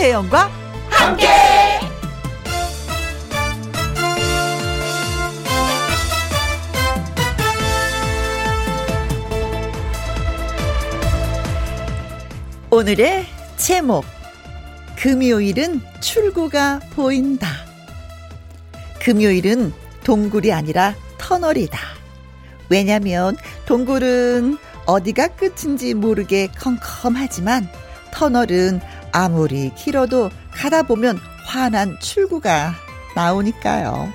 김혜영과 함께. 오늘의 제목 금요일은 출구가 보인다. 금요일은 동굴이 아니라 터널이다. 왜냐면 동굴은 어디가 끝인지 모르게 컴컴하지만 터널은 아무리 길어도 가다 보면 환한 출구가 나오니까요.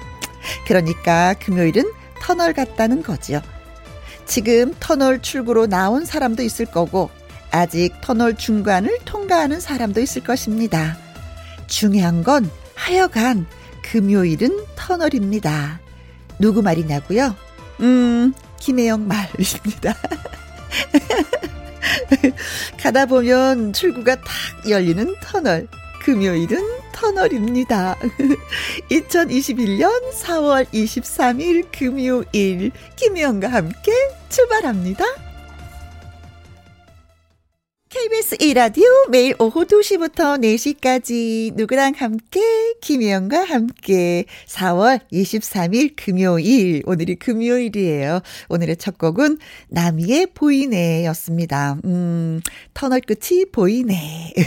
그러니까 금요일은 터널 같다는 거지요. 지금 터널 출구로 나온 사람도 있을 거고 아직 터널 중간을 통과하는 사람도 있을 것입니다. 중요한 건 하여간 금요일은 터널입니다. 누구 말이냐고요? 음, 김혜영 말입니다. 가다 보면 출구가 탁 열리는 터널. 금요일은 터널입니다. 2021년 4월 23일 금요일 김혜영과 함께 출발합니다. KBS 1라디오 매일 오후 2시부터 4시까지 누구랑 함께 김혜영과 함께 4월 23일 금요일 오늘이 금요일이에요. 오늘의 첫 곡은 나미의 보이네 였습니다. 음 터널 끝이 보이네.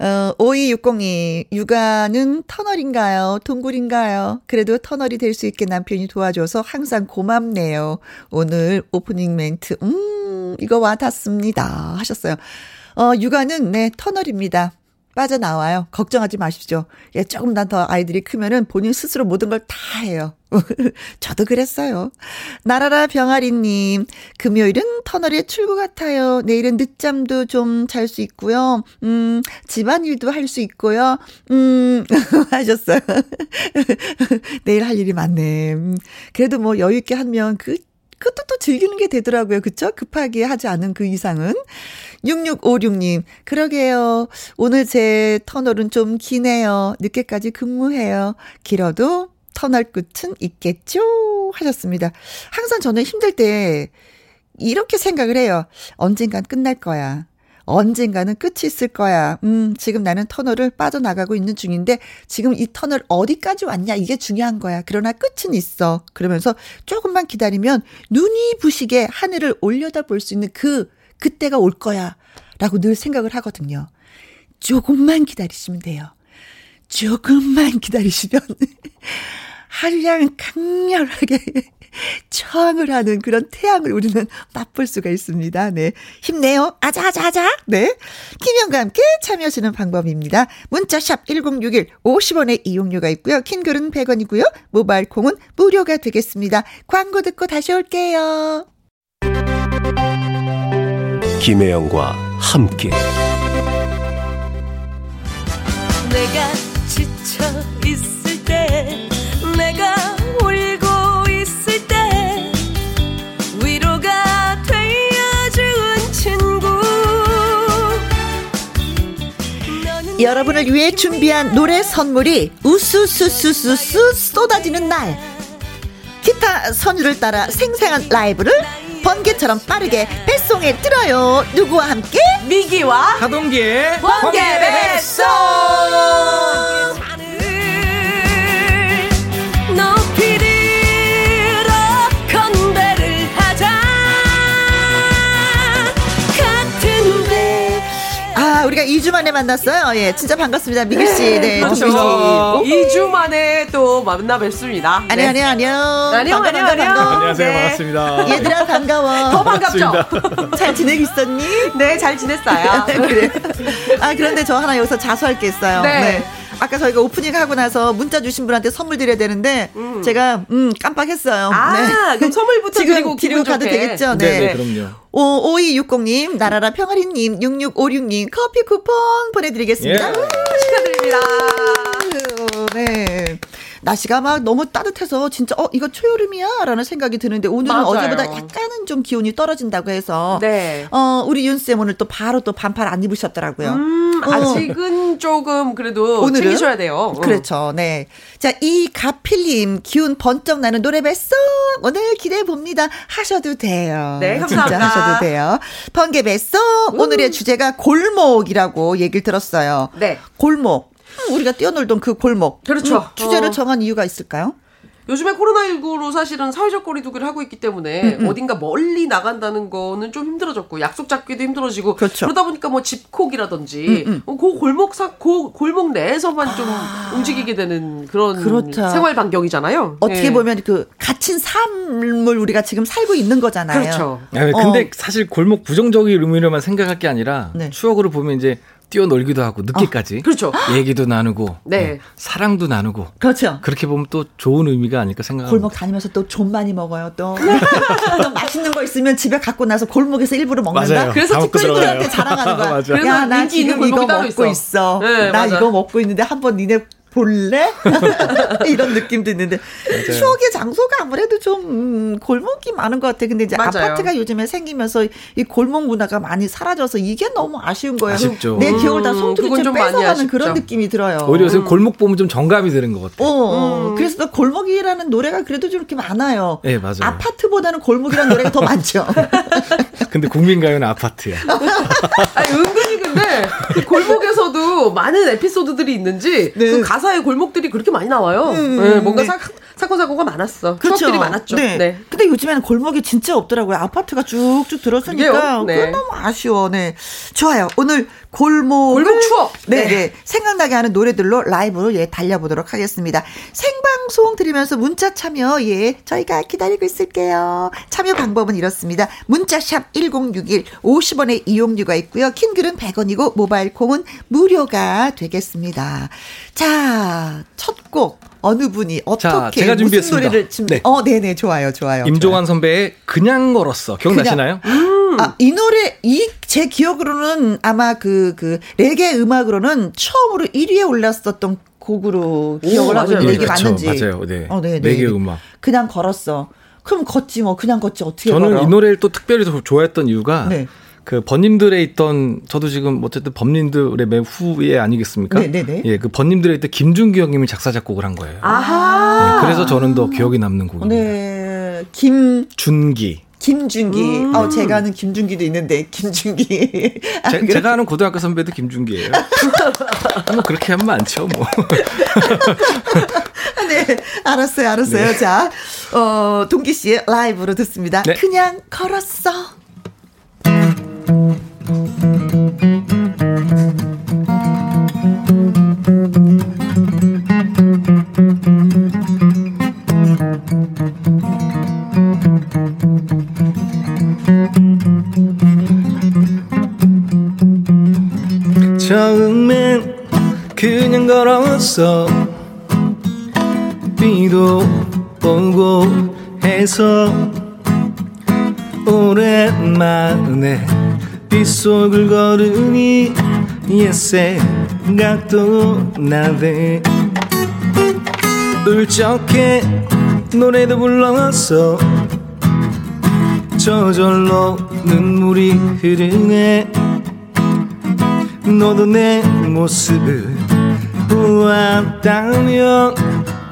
어, 5260님, 육아는 터널인가요? 동굴인가요? 그래도 터널이 될 수 있게 남편이 도와줘서 항상 고맙네요. 오늘 오프닝 멘트, 음, 이거 와닿습니다. 하셨어요. 어, 육아는, 네, 터널입니다. 빠져나와요. 걱정하지 마십시오. 예, 조금만 더 아이들이 크면은 본인 스스로 모든 걸 다 해요. 저도 그랬어요. 나라라 병아리님, 금요일은 터널의 출구 같아요. 내일은 늦잠도 좀 잘 수 있고요. 음, 집안일도 할 수 있고요. 음, 하셨어요. 내일 할 일이 많네. 음, 그래도 뭐 여유있게 하면 그 그것도 또 즐기는 게 되더라고요. 그쵸? 급하게 하지 않은 그 이상은. 6656님, 그러게요. 오늘 제 터널은 좀 기네요. 늦게까지 근무해요. 길어도 터널 끝은 있겠죠? 하셨습니다. 항상 저는 힘들 때 이렇게 생각을 해요. 언젠간 끝날 거야. 언젠가는 끝이 있을 거야. 음, 지금 나는 터널을 빠져나가고 있는 중인데 지금 이 터널 어디까지 왔냐 이게 중요한 거야. 그러나 끝은 있어. 그러면서 조금만 기다리면 눈이 부시게 하늘을 올려다 볼 수 있는 그 그때가 올 거야. 라고 늘 생각을 하거든요. 조금만 기다리시면 돼요. 조금만 기다리시면 한량 강렬하게 저항을 하는 그런 태양을 우리는 맛볼 수가 있습니다. 네. 힘내요. 아자아자아자. 네. 김현과 함께 참여하시는 방법입니다. 문자샵 1061 50원의 이용료가 있고요. 킹글은 100원이고요. 모바일 콩은 무료가 되겠습니다. 광고 듣고 다시 올게요. 김혜영과 함께 내가 지쳐 있을 때 여러분을 위해 준비한 노래 선물이 우수수수수수 쏟아지는 날. 기타 선율을 따라 생생한 라이브를 번개처럼 빠르게 뱃송에 들어요. 누구와 함께? 미기와 하동기의 번개 뱃송. 높이 2주 만에 만났어요 예 진짜 반갑습니다 미길씨 네 그렇죠. 조민씨. 오. 2주 만에 또 만나 뵙습니다. 안녕 안녕 안녕 안녕, 반가워, 안녕, 반가워, 안녕. 반가워. 안녕하세요 네. 반갑습니다. 얘들아 반가워 더 반갑죠? 잘 지내고 있었니? 네, 잘 지냈어요. 그래. 아, 그런데 저 하나 여기서 자수할 게 있어요. 네. 아까 저희가 오프닝 하고 나서 문자 주신 분한테 선물 드려야 되는데, 제가, 음, 깜빡했어요. 아, 그럼 선물부터 지금 드리고 드리고 기분 가도 좋게. 되겠죠? 네, 네. 네, 그럼요. 오, 5260님, 나라라 평아리님, 6656님, 커피 쿠폰 보내드리겠습니다. 예. 축하드립니다. 아유, 네. 날씨가 막 너무 따뜻해서 진짜 어 이거 초여름이야 라는 생각이 드는데 오늘은 맞아요. 어제보다 약간은 좀 기온이 떨어진다고 해서 네. 어 우리 윤 쌤 오늘 또 바로 또 반팔 안 입으셨더라고요. 음, 어. 아직은 조금 그래도 오늘은? 챙기셔야 돼요. 어. 그렇죠. 네. 자, 이 가필님 기운 번쩍 나는 노래 뱃송 오늘 기대해 봅니다. 하셔도 돼요. 네, 진짜 감사합니다. 하셔도 돼요. 번개 뱃송 오늘의 주제가 골목이라고 얘기를 들었어요. 네. 골목. 음, 우리가 뛰어놀던 그 골목. 그렇죠. 음, 주제를 어. 정한 이유가 있을까요? 요즘에 코로나19로 사실은 사회적 거리두기를 하고 있기 때문에 음, 어딘가 멀리 나간다는 거는 좀 힘들어졌고 약속 잡기도 힘들어지고 그렇죠. 음, 러다 보니까 뭐 집콕이라든지 어, 그 골목 사, 그 골목 내에서만 좀 움직이게 되는 그런 아. 그렇죠. 생활 반경이잖아요. 어떻게 예. 보면 그 갇힌 삶을 우리가 지금 살고 있는 거잖아요. 그렇죠. 아, 근데 어. 사실 골목 부정적인 의미로만 생각할 게 아니라 네. 추억으로 보면 이제 뛰어놀기도 하고 늦게까지 그렇죠. 얘기도 나누고 네. 네, 사랑도 나누고 그렇죠. 그렇게 보면 또 좋은 의미가 아닐까 생각합니다. 골목 다니면서 또 좀 많이 먹어요. 또, 또 맛있는 거 있으면 집에 갖고 나서 골목에서 일부러 먹는다. 맞아요. 그래서 친구들한테. 자랑하는 거야. 야, 나 지금 이거 먹고 있어. 있어. 네, 나 맞아. 이거 먹고 있는데 한번 니네 볼래? 이런 느낌도 있는데 추억의 장소가 아무래도 좀 음, 골목이 많은 것 같아. 근데 이제 맞아요. 아파트가 요즘에 생기면서 이 골목 문화가 많이 사라져서 이게 너무 아쉬운 거예요. 아쉽죠. 내 기억을 다 음, 송두리째 그건 좀 뺏어가는. 그런 느낌이 들어요. 오히려 요새 골목 보면 좀 정감이 드는 것 같아요. 어, 그래서 또 골목이라는 노래가 그래도 좀 이렇게 많아요. 네, 맞아요. 아파트보다는 골목이라는 노래가 더 많죠. 근데 국민가요는 아파트야. 아니, 근데 골목에서도 많은 에피소드들이 있는지 네. 그 가사의 골목들이 그렇게 많이 나와요. 음, 네, 뭔가 네. 사, 사건 사고가 많았어. 추억들이 많았죠. 네. 네. 근데 요즘에는 골목이 진짜 없더라고요. 아파트가 쭉쭉 들었으니까. 네. 그건 너무 아쉬워. 네. 좋아요. 오늘 골목. 골목 추억. 네, 네. 네. 생각나게 하는 노래들로 라이브로 예, 달려보도록 하겠습니다. 생방송 들으면서 문자 참여, 예, 저희가 기다리고 있을게요. 참여 방법은 이렇습니다. 문자샵 1061, 50원의 이용료가 있고요. 킹글은 100원이고, 모바일 콩은 무료가 되겠습니다. 자, 첫 곡. 어느 분이 어떻게 제가 무슨 준비했습니다. 노래를 준 네. 어, 네네 좋아요, 좋아요. 임종환 선배의 그냥 걸었어. 기억나시나요? 아, 이 노래, 이, 제 기억으로는 아마 그, 그, 레게 음악으로는 처음으로 1위에 올랐었던 곡으로 기억을 하고. 있는데 네, 이게 맞는지. 맞아요. 네. 어, 네, 네. 레게 음악. 그냥 걸었어. 그럼 걷지 뭐, 그냥 걷지 어떻게 저는 걸어? 이 노래를 또 특별히 더 좋아했던 이유가 네. 그 번님들에 있던 저도 지금 어쨌든 법님들의 맨 후에 아니겠습니까? 네, 네, 네. 예, 그 번님들에 있던 김준기 형님이 작사 작곡을 한 거예요. 아하. 네, 그래서 저는 더 기억에 남는 곡입니다. 네. 김, 준기. 김준기. 음. 어, 제가 아는 김준기도 있는데, 김준기. 아, 제, 제가 아는 고등학교 선배도 김준기예요. 뭐 그렇게 하면 많죠, 뭐. 네, 알았어요, 알았어요. 자, 어, 동기 씨의 라이브로 듣습니다. 네. 그냥 걸었어. 처음엔 그냥 걸었어. 비도 오고 해서 오랜만에 빗속을 걸으니 옛 생각도 나네. 울적해 노래도 불렀어. 저절로 눈물이 흐르네. 너도 내 모습을 보았다면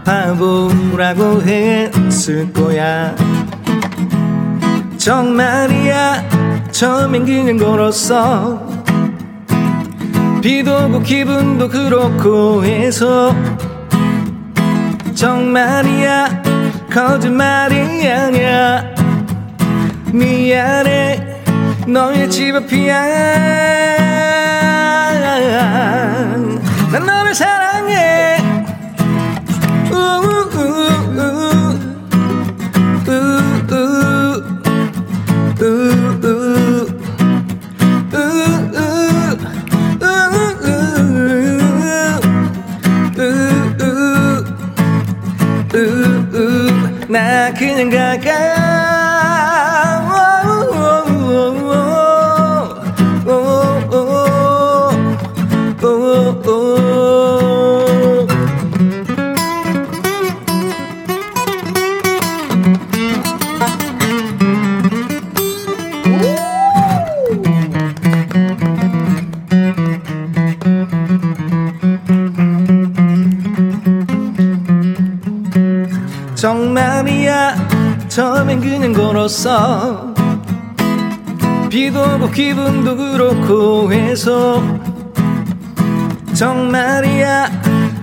바보라고 했을 거야. 정말이야 처음엔 그냥 걸었어. 비도 오고 기분도 그렇고 해서. 정말이야 거짓말이 아니야. 미안해 너의 집 앞이야. 난 너를 사랑해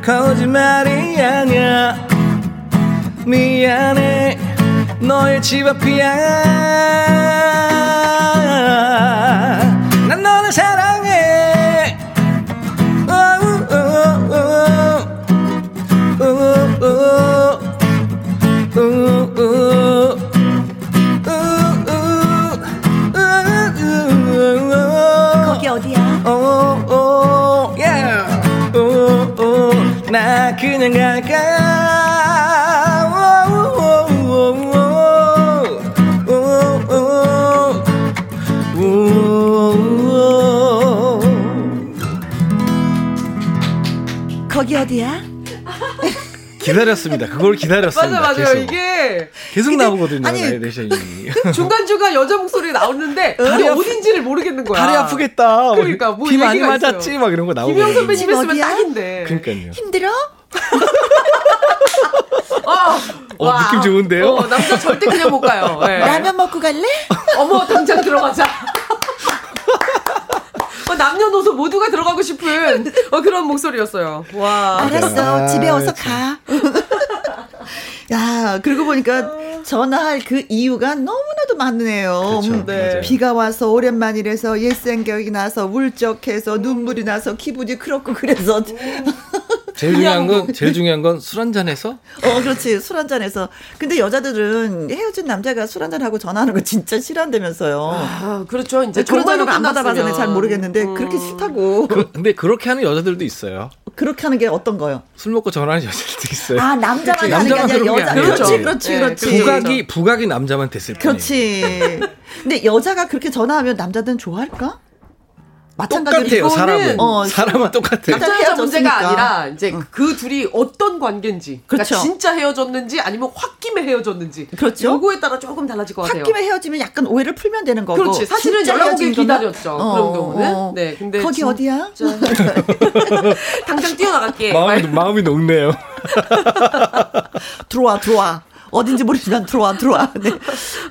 거짓말이 아니야 미안해 너의 집 앞이야 기다렸습니다. 그걸 기다렸습니다. 맞아 맞아요 계속, 이게 계속 나오거든요. 아니, 나레이션이. 중간 중간 여자 목소리 나오는데 다리 아프- 어딘지를 모르겠는 거야. 다리 아프겠다. 그러니까 뭐 비 많이 맞았지 있어요. 막 이런 거 나오고. 김영 선배님 했으면? 딱인데. 그러니까요. 힘들어? 아, 어, 와. 느낌 좋은데요? 어, 남자 절대 그냥 못 가요. 예. 라면 먹고 갈래? 어머 당장 들어가자. 어, 남녀노소 모두가 들어가고 싶은 어, 그런 목소리였어요. 와. 알았어. 아, 집에 어서 참. 가. 야, 그러고 보니까 전화할 그 이유가 너무나도 많네요. 음, 맞아요. 비가 와서 오랜만이라서 옛 생각이 나서 울적해서 눈물이 나서 기분이 그렇고 그래서 제일 중요한 건 제일 중요한 건 술 한잔 해서 어 그렇지 술 한잔해서 근데 여자들은 헤어진 남자가 술 한잔하고 전화하는 거 진짜 싫어한다면서요. 아, 그렇죠. 이제 거는 안 받아봐서는 끝났으면. 잘 모르겠는데 음. 그렇게 싫다고 그, 근데 그렇게 하는 여자들도 있어요. 그렇게 하는 게 어떤 거요? 술 먹고 전화하는 여자들도 있어요. 아 남자만 하는 게 아니라 게 여자 아니라. 그렇지. 그렇지 네, 그렇지 그렇죠. 부각이 부각이 남자만 됐을 뿐이에요. 그렇지. 근데 여자가 그렇게 전화하면 남자들은 좋아할까? 마찬가지로 똑같아요. 이거는- 사람은 어, 사람은 똑같아요. 남자 남자 여자 문제가. 아니라 이제 그 둘이 어떤 관계인지 그러니까 그렇죠. 진짜 헤어졌는지 아니면 홧김에 헤어졌는지 그렇죠. 요거에 따라 조금 달라질 것 같아요. 홧김에 헤어지면 약간 오해를 풀면 되는 거고. 그렇지. 사실은 연락 오길 기다렸죠. 그런 경우는. 네, 근데 거기 진- 어디야? 당장 뛰어나갈게. 마음이 마음이 녹네요. 들어와 들어와. 어딘지 모르지만 들어와 들어와. 네.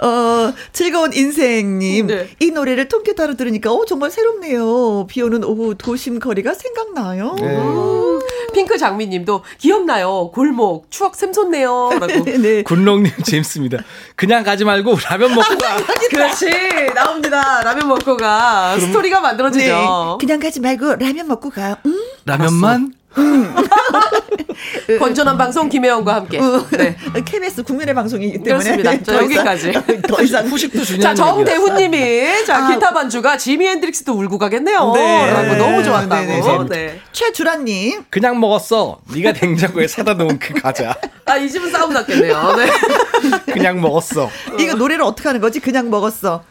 어 즐거운 인생님 네. 이 노래를 통기타로 들으니까 어 정말 새롭네요. 비 오는 오후 도심 거리가 생각나요. 네. 음, 핑크 장미님도 기억나요. 골목 추억 샘솟네요 라고. 네. 군롱님 재밌습니다. 그냥 가지 말고 라면 먹고 가. 그렇지 나옵니다. 라면 먹고 가 스토리가 네. 만들어지죠. 그냥 가지 말고 라면 먹고 가. 음? 라면만 건전한 방송 김혜영과 함께. 네. KBS 국민의 방송이기 때문에 그렇습니다. 자, 여기까지. 더 이상 후식도 자 중요한 얘기야. 정대훈님이 자 아. 기타 반주가 지미 핸드릭스도 울고 가겠네요. 네. 라고 너무 좋았다고. 네, 네, 네. 최주라님 그냥 먹었어. 네가 냉장고에 사다 놓은 그 과자. 아이 집은 싸움 났겠네요. 네. 그냥 먹었어. 이거 노래를 어떻게 하는 거지? 그냥 먹었어.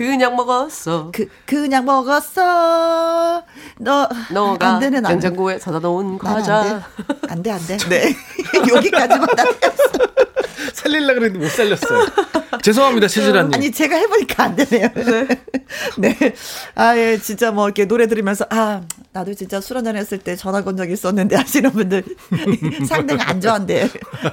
그냥 먹었어. 그 그냥 먹었어. 너 너가 안 되네 나는. 냉장고에 사다 놓은 과자. 안 돼. 안 돼, 안 돼. 네. 여기까지만 다 살릴라 그랬는데 못 살렸어요. 죄송합니다, 최지라님. 아니 제가 해보니까 안 되네요. 네. 아 예, 진짜 뭐 이렇게 노래 들으면서 아 나도 진짜 술 한잔 했을 때 전화 건 적이 있었는데 하시는 분들 상대가 안 좋아한대.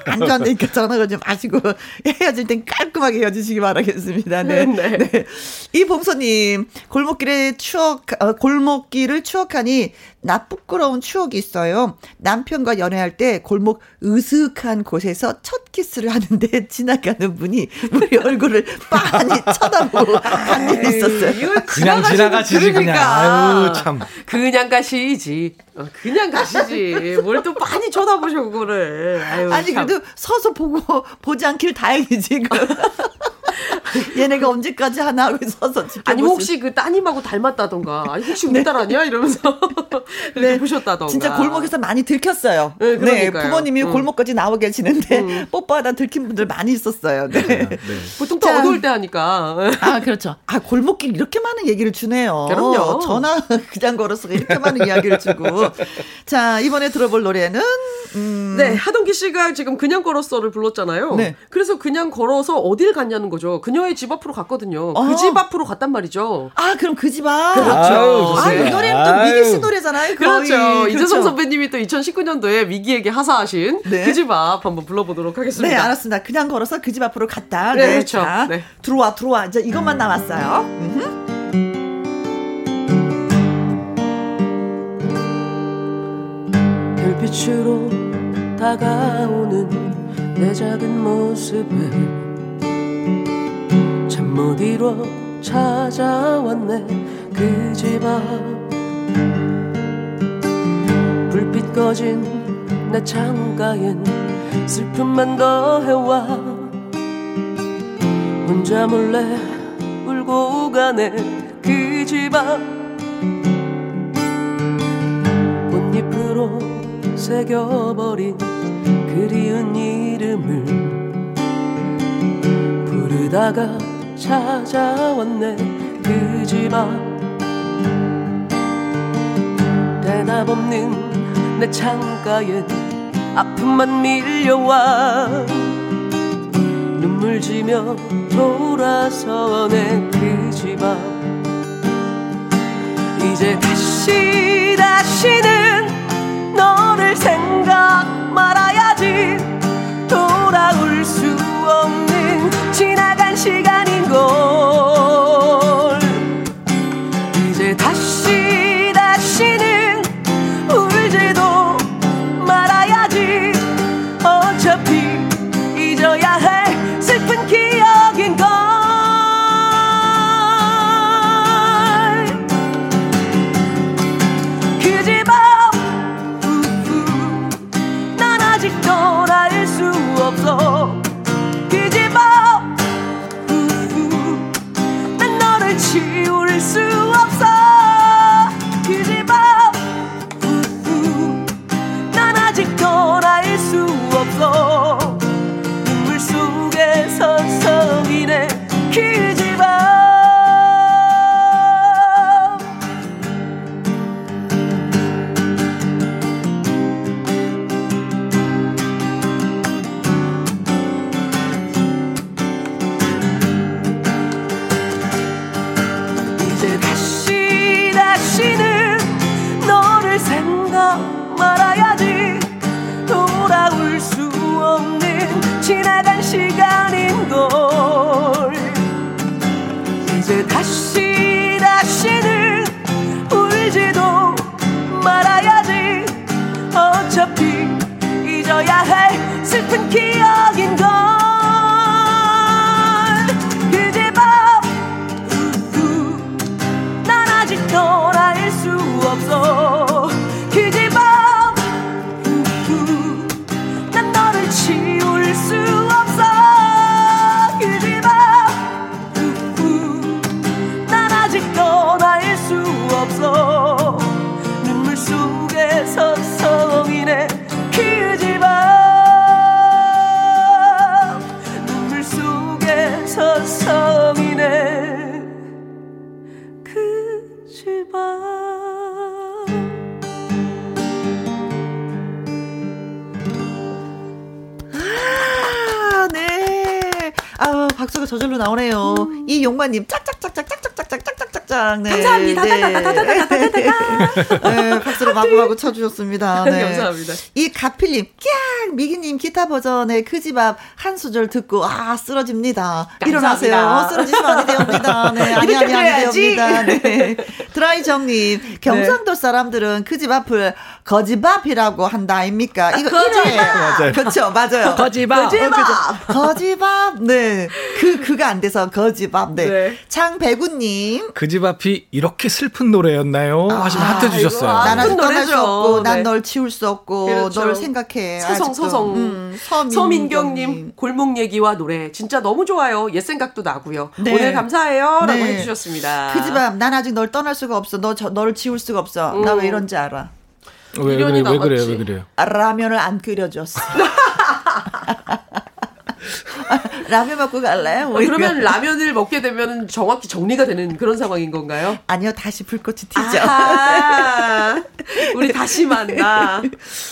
안 좋아한다니까 전화 건좀 마시고 헤어질 땐 깔끔하게 헤어지시기 바라겠습니다. 네. 네. 네. 이 봉서님 골목길의 추억 어, 골목길을 추억하니 나 부끄러운 추억이 있어요. 남편과 연애할 때 골목 으슥한 곳에서 첫 키스를 하는데 지나가는 분이 우리 얼굴을 빤히 쳐다보고 간 일이 있었어요. 그냥 지나가시지 그냥. 그러니까. 아유 참. 그냥 가시지. 어, 그냥 가시지. 뭘 또 많이 쳐다보셔 그거를. 아유, 아니 참. 그래도 서서 보고 보지 않길 다행이지. 그. 얘네가 언제까지 하나 하고 서서 지켜보시. 아니면 혹시 그 따님하고 닮았다던가, 아니 혹시 우리 딸 아니야 이러면서 이렇게 보셨다던가. 네. 진짜 골목에서 많이 들켰어요. 네, 네, 그러니까요. 부모님이 음. 골목까지 나와 계시는데 뽀뽀하다 들킨 분들 많이 있었어요. 네. 보통 또 자. 어두울 때 하니까. 아, 그렇죠. 아, 골목길 이렇게 많은 얘기를 주네요. 그럼요. 전화 그냥 걸어서 이렇게 많은 이야기를 주고. 자, 이번에 들어볼 노래는 음. 네, 하동기 씨가 지금 그냥 걸었어를 불렀잖아요. 네. 그래서 그냥 걸어서 어딜 갔냐는 거죠. 그녀의 집 앞으로 갔거든요. 어. 그집 앞으로 갔단 말이죠. 아, 그럼 그 집 앞. 그렇죠. 아. 이 노래는 또 아유. 미기 씨 노래잖아요. 거의. 그렇죠. 이재성 그렇죠. 선배님이 또 2019년도에 위기에게 하사하신 네. 그집 앞 한번 불러보도록 하겠습니다. 네, 알았습니다. 그냥 걸어서 그 집 앞으로 갔다. 네, 그렇죠. 자, 네. 들어와, 들어와. 이제 이것만 남았어요. 음흠. 별빛으로 다가오는 내 작은 모습에 잠못 이뤄 찾아왔네. 그 집 앞 불빛 꺼진 내 창가엔 슬픔만 더해와 혼자 몰래 울고 가네. 그 집 앞 새겨버린 그리운 이름을 부르다가 찾아왔네. 그 집 앞 대답 없는 내 창가에 아픔만 밀려와 눈물 지며 돌아서네. 그 집 앞 이제 다시 다시는 너를 생각 말아야지. 돌아올 수 없는 지나간 시간인 걸 슬픈 기억인 걸 박수가 저절로 나오네요. 이 용마님, 짝짝짝짝짝짝짝짝짝짝짝. 네. 감사합니다. 네. 다다다다다다다다다. 네, 박수를 마구마구 쳐주셨습니다. 네. 감사합니다. 이 가필님, 깍! 미기님 기타 버전의 그 집 앞한 소절 듣고, 아, 쓰러집니다. 일어나세요. 감사합니다. 쓰러지시면 아니 되옵니다. 네, 아니, 아니, 아니 그래야지. 되옵니다. 네. 드라이 정님, 경상도 사람들은 그 집 앞을 거지밥이라고 한다, 아닙니까? 이거 거지밥. 그렇죠, 맞아요. 거지밥. 어, 그죠. 거지밥. 네. 그, 그가 안 돼서 거지밥. 네. 네. 장배구 님. 그 집 앞이 이렇게 슬픈 노래였나요? 하시면 하트 주셨어요. 아, 난 아직 슬픈 떠날 수. 없고, 난 네. 널 지울 수 없고, 그렇죠. 너를 생각해. 서성 아직도. 서성 음, 서민경님. 서민경 님 골목 얘기와 노래 진짜 너무 좋아요. 옛 생각도 나고요. 네. 오늘 감사해요라고 네. 해주셨습니다. 그 집 앞, 난 아직 널 떠날 수가 없어. 너, 저, 너를 지울 수가 없어. 나왜 이런지 알아. 왜, 왜, 그래, 왜 그래요? 왜 그래요? 아, 라면을 안 끓여줬어. 라면 먹고 갈래요? 뭐 어, 그러면. 라면을 먹게 되면 정확히 정리가 되는 그런 상황인 건가요? 아니요, 다시 불꽃이 튀죠. 아하, 우리 다시 만나.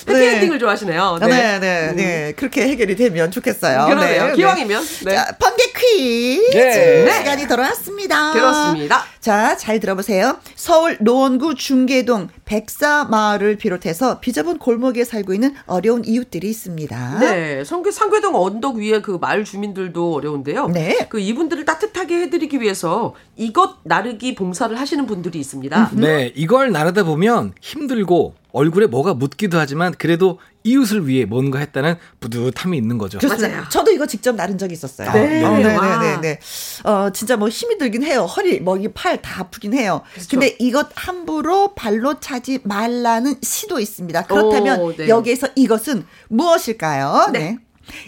해피엔딩을 좋아하시네요. 네, 네. 네, 네, 그렇게 해결이 되면 좋겠어요. 그러네요. 네, 기왕이면. 네. 네. 자, 번개 퀴즈 네. 시간이 돌아왔습니다. 그렇습니다. 자, 잘 들어보세요. 서울 노원구 중계동 백사마을을 비롯해서 비좁은 골목에 살고 있는 어려운 이웃들이 있습니다. 네, 성계 상계동 언덕 위에 그 마을 주민들도 어려운데요. 네. 그 이분들을 따뜻하게 해드리기 위해서 이것 나르기 봉사를 하시는 분들이 있습니다. 네, 이걸 나르다 보면 힘들고 얼굴에 뭐가 묻기도 하지만 그래도 이웃을 위해 뭔가 했다는 뿌듯함이 있는 거죠. 좋습니다. 맞아요. 저도 이거 직접 나른 적이 있었어요. 네. 어, 네, 와. 네, 네, 네. 어, 진짜 뭐 힘이 들긴 해요. 허리, 뭐, 이팔 다 아프긴 해요. 그렇죠. 근데 이것 함부로 발로 차지 말라는 시도 있습니다. 그렇다면 오, 네. 여기에서 이것은 무엇일까요? 네.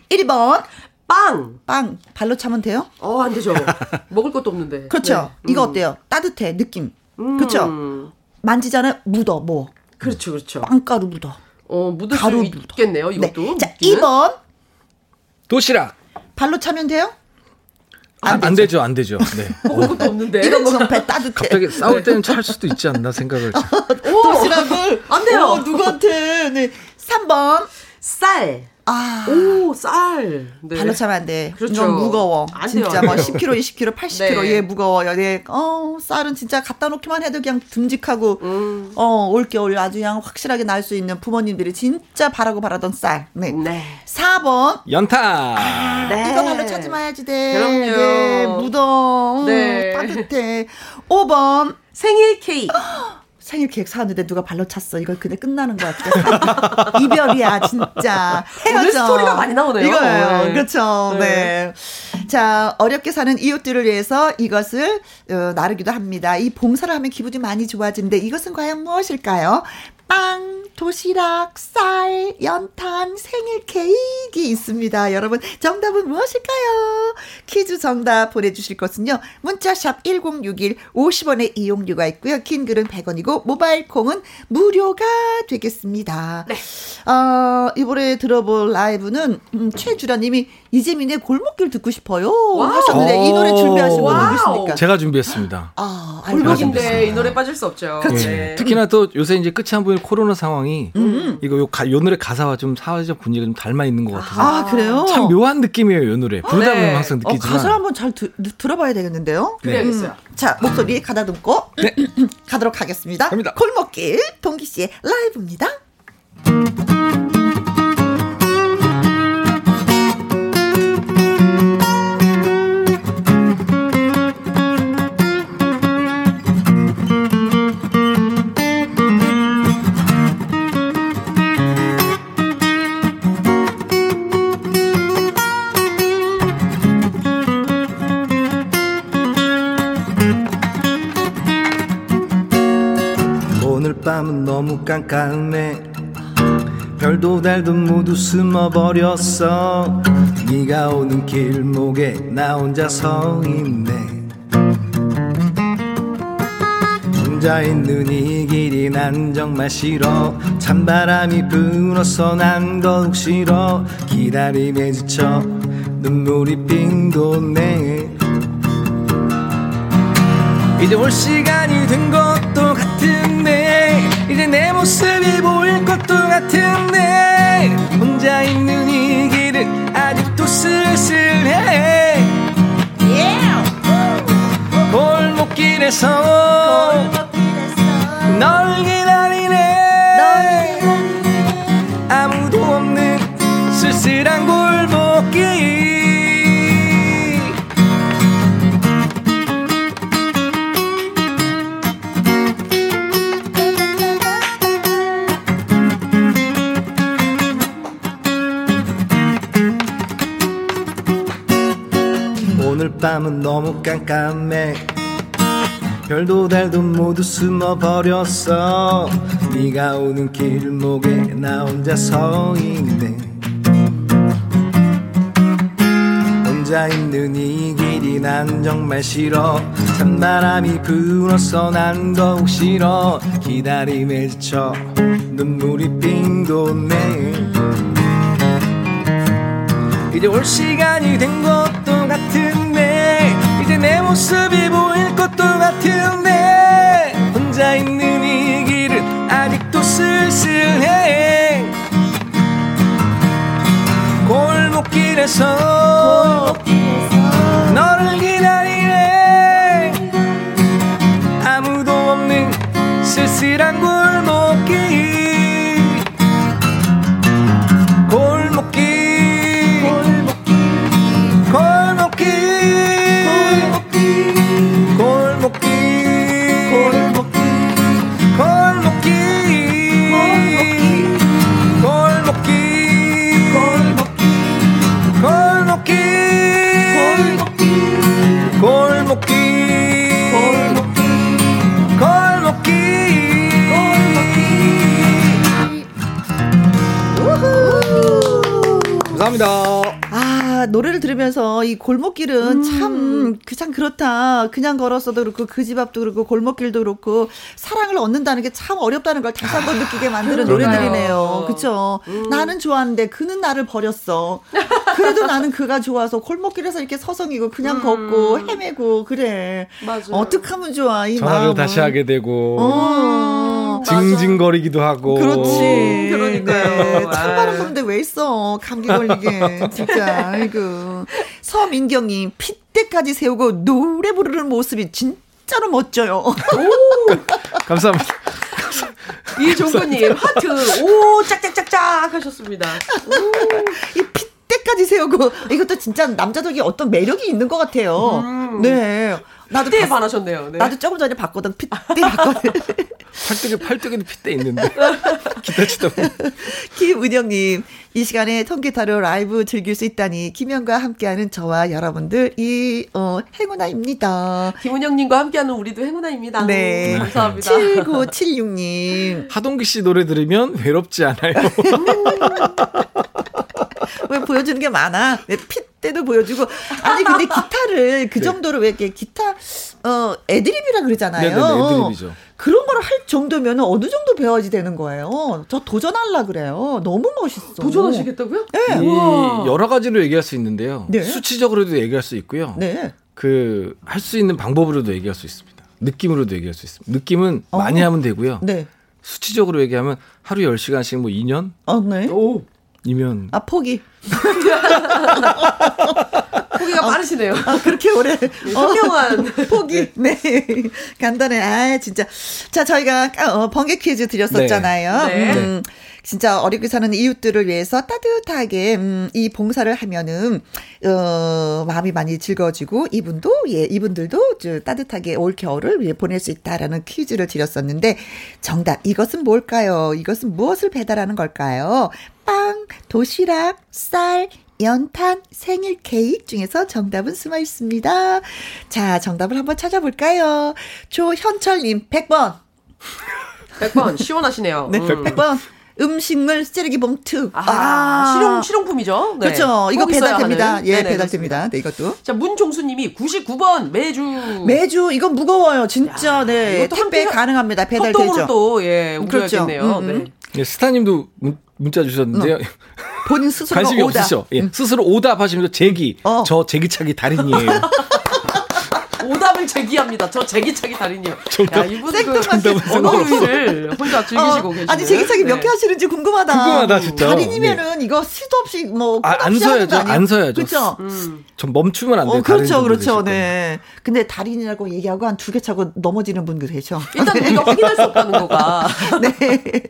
1번, 빵! 빵. 발로 차면 돼요? 어, 안 되죠. 먹을 것도 없는데. 그렇죠. 네. 이거 음. 어때요? 따뜻해, 느낌. 음. 그렇죠. 만지잖아요. 묻어, 뭐. 그렇죠, 그렇죠. 빵가루 묻어. 어, 묻을 가루 수. 있겠네요, 네. 이것도. 자, 묻기는. 2번. 도시락. 발로 차면 돼요? 안, 안 되죠, 안 되죠. 네. 먹을 것도 없는데. 이건 지금 배 따뜻해. 갑자기 싸울 때는 찰 수도 있지 않나 생각을. 오! 도시락을 안 돼요. 어, 누구한테? 네. 3번. 쌀. 아. 오, 쌀. 네. 발로 차면 안 돼. 그렇죠. 이건 무거워. 안 진짜 안뭐 돼요. 10kg, 20kg, 80kg 네. 얘 무거워요. 네. 어, 쌀은 진짜 갖다 놓기만 해도 그냥 듬직하고 음. 어, 올겨울 아주 그냥 확실하게 날 수 있는 부모님들이 진짜 바라고 바라던 쌀. 네. 네. 4번. 연타. 네. 이거 발로 차지 마야지 돼. 그럼요. 네. 음, 네. 따뜻해. 5번. 생일 케이크. 생일 계획 사왔는데 누가 발로 찼어. 이거 근데 끝나는 것 같아. 이별이야, 진짜. 헤어져. 오늘 스토리가 많이 나오네요. 이거예요. 네. 그렇죠. 네. 네. 자, 어렵게 사는 이웃들을 위해서 이것을 어, 나르기도 합니다. 이 봉사를 하면 기분이 많이 좋아지는데 이것은 과연 무엇일까요? 빵, 도시락, 쌀, 연탄, 생일 케이크 있습니다. 여러분, 정답은 무엇일까요? 퀴즈 정답 보내주실 것은요. 문자샵 1061 50원의 이용료가 있고요. 긴 글은 100원이고 모바일 콩은 무료가 되겠습니다. 네. 어, 이번에 들어볼 라이브는 음, 최주라님이 이재민의 골목길 듣고 싶어요 하셨는데 이 노래 준비하신 분 wow. 누구십니까? 제가 준비했습니다. 아, 골목인데. 이 노래 빠질 수 없죠. 그렇죠. 네. 특히나 또 요새 이제 끝이 안 보이는 코로나 상황 이 음. 이거 요, 가, 요 노래 가사와 좀 사회적 분위기가 좀 닮아 있는 것 같아서 아, 그래요? 참 묘한 느낌이에요, 요 노래. 부르다 보면 네. 항상 어, 느끼지만. 가사를 한번 잘 드, 들어봐야 되겠는데요. 그래야겠어요. 자, 목소리 가다듬고 네. 가도록 하겠습니다. 갑니다. 골목길 동기 씨의 라이브입니다. 밤은 너무 깜깜해. 별도 달도 모두 숨어버렸어. 네가 오는 길목에 나 혼자 서 있네. 혼자 있는 이 길이 난 정말 싫어. 찬바람이 불어서 난 더욱 싫어. 기다림에 지쳐. 눈물이 빙 도네 이제 올 시간이 된 것도 같은데 이제 내 모습이 보일 것도 같은데 혼자 있는 이 길은 아직도 쓸쓸해. 골목길에서. 널 기다리네 밤은 너무 깜깜해. 별도 달도 모두 숨어버렸어. 네가 오는 길목에 나 혼자 서 있네. 혼자 있는 이 길이 난 정말 싫어. 찬바람이 불어서 난 더욱 싫어. 기다림에 지쳐 눈물이 빙 도네 이제 올 시간이 된 것도 모습이 보일 것도 같은데 혼자 있는 이 길은 아직도 쓸쓸해. 골목길에서 너를 들으면서 이 골목길은 참, 그참 그렇다. 그냥 걸었어도 그렇고, 그 집 앞도 그렇고, 골목길도 그렇고, 사랑을 얻는다는 게 참 어렵다는 걸 다시 한번 느끼게 만드는 그러네요. 노래들이네요. 그쵸? 나는 좋아하는데, 그는 나를 버렸어. 그래도 나는 그가 좋아서, 골목길에서 이렇게 서성이고, 그냥 걷고, 헤매고, 그래. 맞아요. 어떡하면 좋아, 이 전화를 마음은. 다시 하게 되고 어. 징징거리기도 하고 그렇지. 음, 그러니까요. 네. 찬바람 부는데 왜 있어? 감기 걸리게. 진짜. 아이고. 서민경님, 핏대까지 세우고 노래 부르는 모습이 진짜로 멋져요. 감사합니다. 이종구님 하트 오 짝짝짝짝 하셨습니다. 이 핏대까지 세우고 이것도 진짜 남자적인 어떤 매력이 있는 것 같아요. 네. 나도 봤- 반하셨네요. 네. 나도 조금 전에 봤거든. 핏대 봤거든. 팔뚝에 팔뚝에도 핏대 있는데 기타 치다 보면 김은영님, 이 시간에 통기타로 라이브 즐길 수 있다니, 김현과 함께하는 저와 여러분들, 이, 어, 행운아입니다. 김은영님과 함께하는 우리도 행운아입니다. 네. 감사합니다. 7976님. 하동기 씨 노래 들으면 외롭지 않아요. 왜 보여주는 게 많아? 왜 핏대도 보여주고. 아니, 근데 기타를 그 네. 정도로 왜 이렇게 기타, 어, 애드립이라 그러잖아요. 네네네, 애드립이죠. 그런 걸 할 정도면 어느 정도 배워야지 되는 거예요. 저 도전하려 그래요. 너무 멋있어. 도전하시겠다고요? 네. 이 여러 가지로 얘기할 수 있는데요. 네. 수치적으로도 얘기할 수 있고요. 네. 그할 수 있는 방법으로도 얘기할 수 있습니다. 느낌으로도 얘기할 수 있습니다. 느낌은 어. 많이 하면 되고요. 네. 수치적으로 얘기하면 하루 10시간씩 뭐 2년? 어, 네. 오 이면 아, 포기. 포기가 빠르시네요. 아, 그렇게 오래. 어, 현명한 포기. 네. 간단해. 아, 진짜. 자, 저희가 어, 번개 퀴즈 드렸었잖아요. 네. 네. 음, 진짜 어렵게 사는 이웃들을 위해서 따뜻하게 음, 이 봉사를 하면은 어, 마음이 많이 즐거워지고 이분도 예, 이분들도 저 따뜻하게 올 겨울을 위해 보낼 수 있다라는 퀴즈를 드렸었는데 정답 이것은 뭘까요? 이것은 무엇을 배달하는 걸까요? 빵, 도시락, 쌀, 연탄, 생일 케이크 중에서 정답은 숨어 있습니다. 자, 정답을 한번 찾아볼까요? 조현철님, 100번. 100번 시원하시네요. 네, 음. 100번. 음식물 쓰레기 봉투. 아, 실용 실용품이죠. 네. 그렇죠. 이거 배달됩니다. 예, 네네, 배달됩니다. 네, 이것도. 자, 문종수 님이 99번 매주 매주 이건 무거워요. 진짜. 야, 네. 택배 함께 가능합니다. 배달되죠. 또 예, 그렇죠. 음, 음. 네. 예, 스타님도 문, 문자 주셨는데요. 본인 스스로 관심이 오다. 없으시죠? 예, 스스로 오답하시면서 제기. 어. 저 제기차기 달인이에요. 오답을 제기합니다. 저 제기차기 달인이요. 정답. 야, 이분 그 생뚱맞게 언어 생각없어. 의를 혼자 즐기시고 어, 계시네. 아니 제기차기 몇개 네. 하시는지 궁금하다. 궁금하다, 진짜. 달인이면은 이거 시도 없이 뭐 아, 안 끝없이 하는 거 서야죠. 아니에요? 안 서야죠. 그렇죠. 음. 전 멈추면 안 돼요. 어, 그렇죠, 그렇죠. 네. 근데 달인이라고 얘기하고 한 두 개 차고 넘어지는 분들 계셔. 일단 우리가 확인할 수 없다는 거가. 네.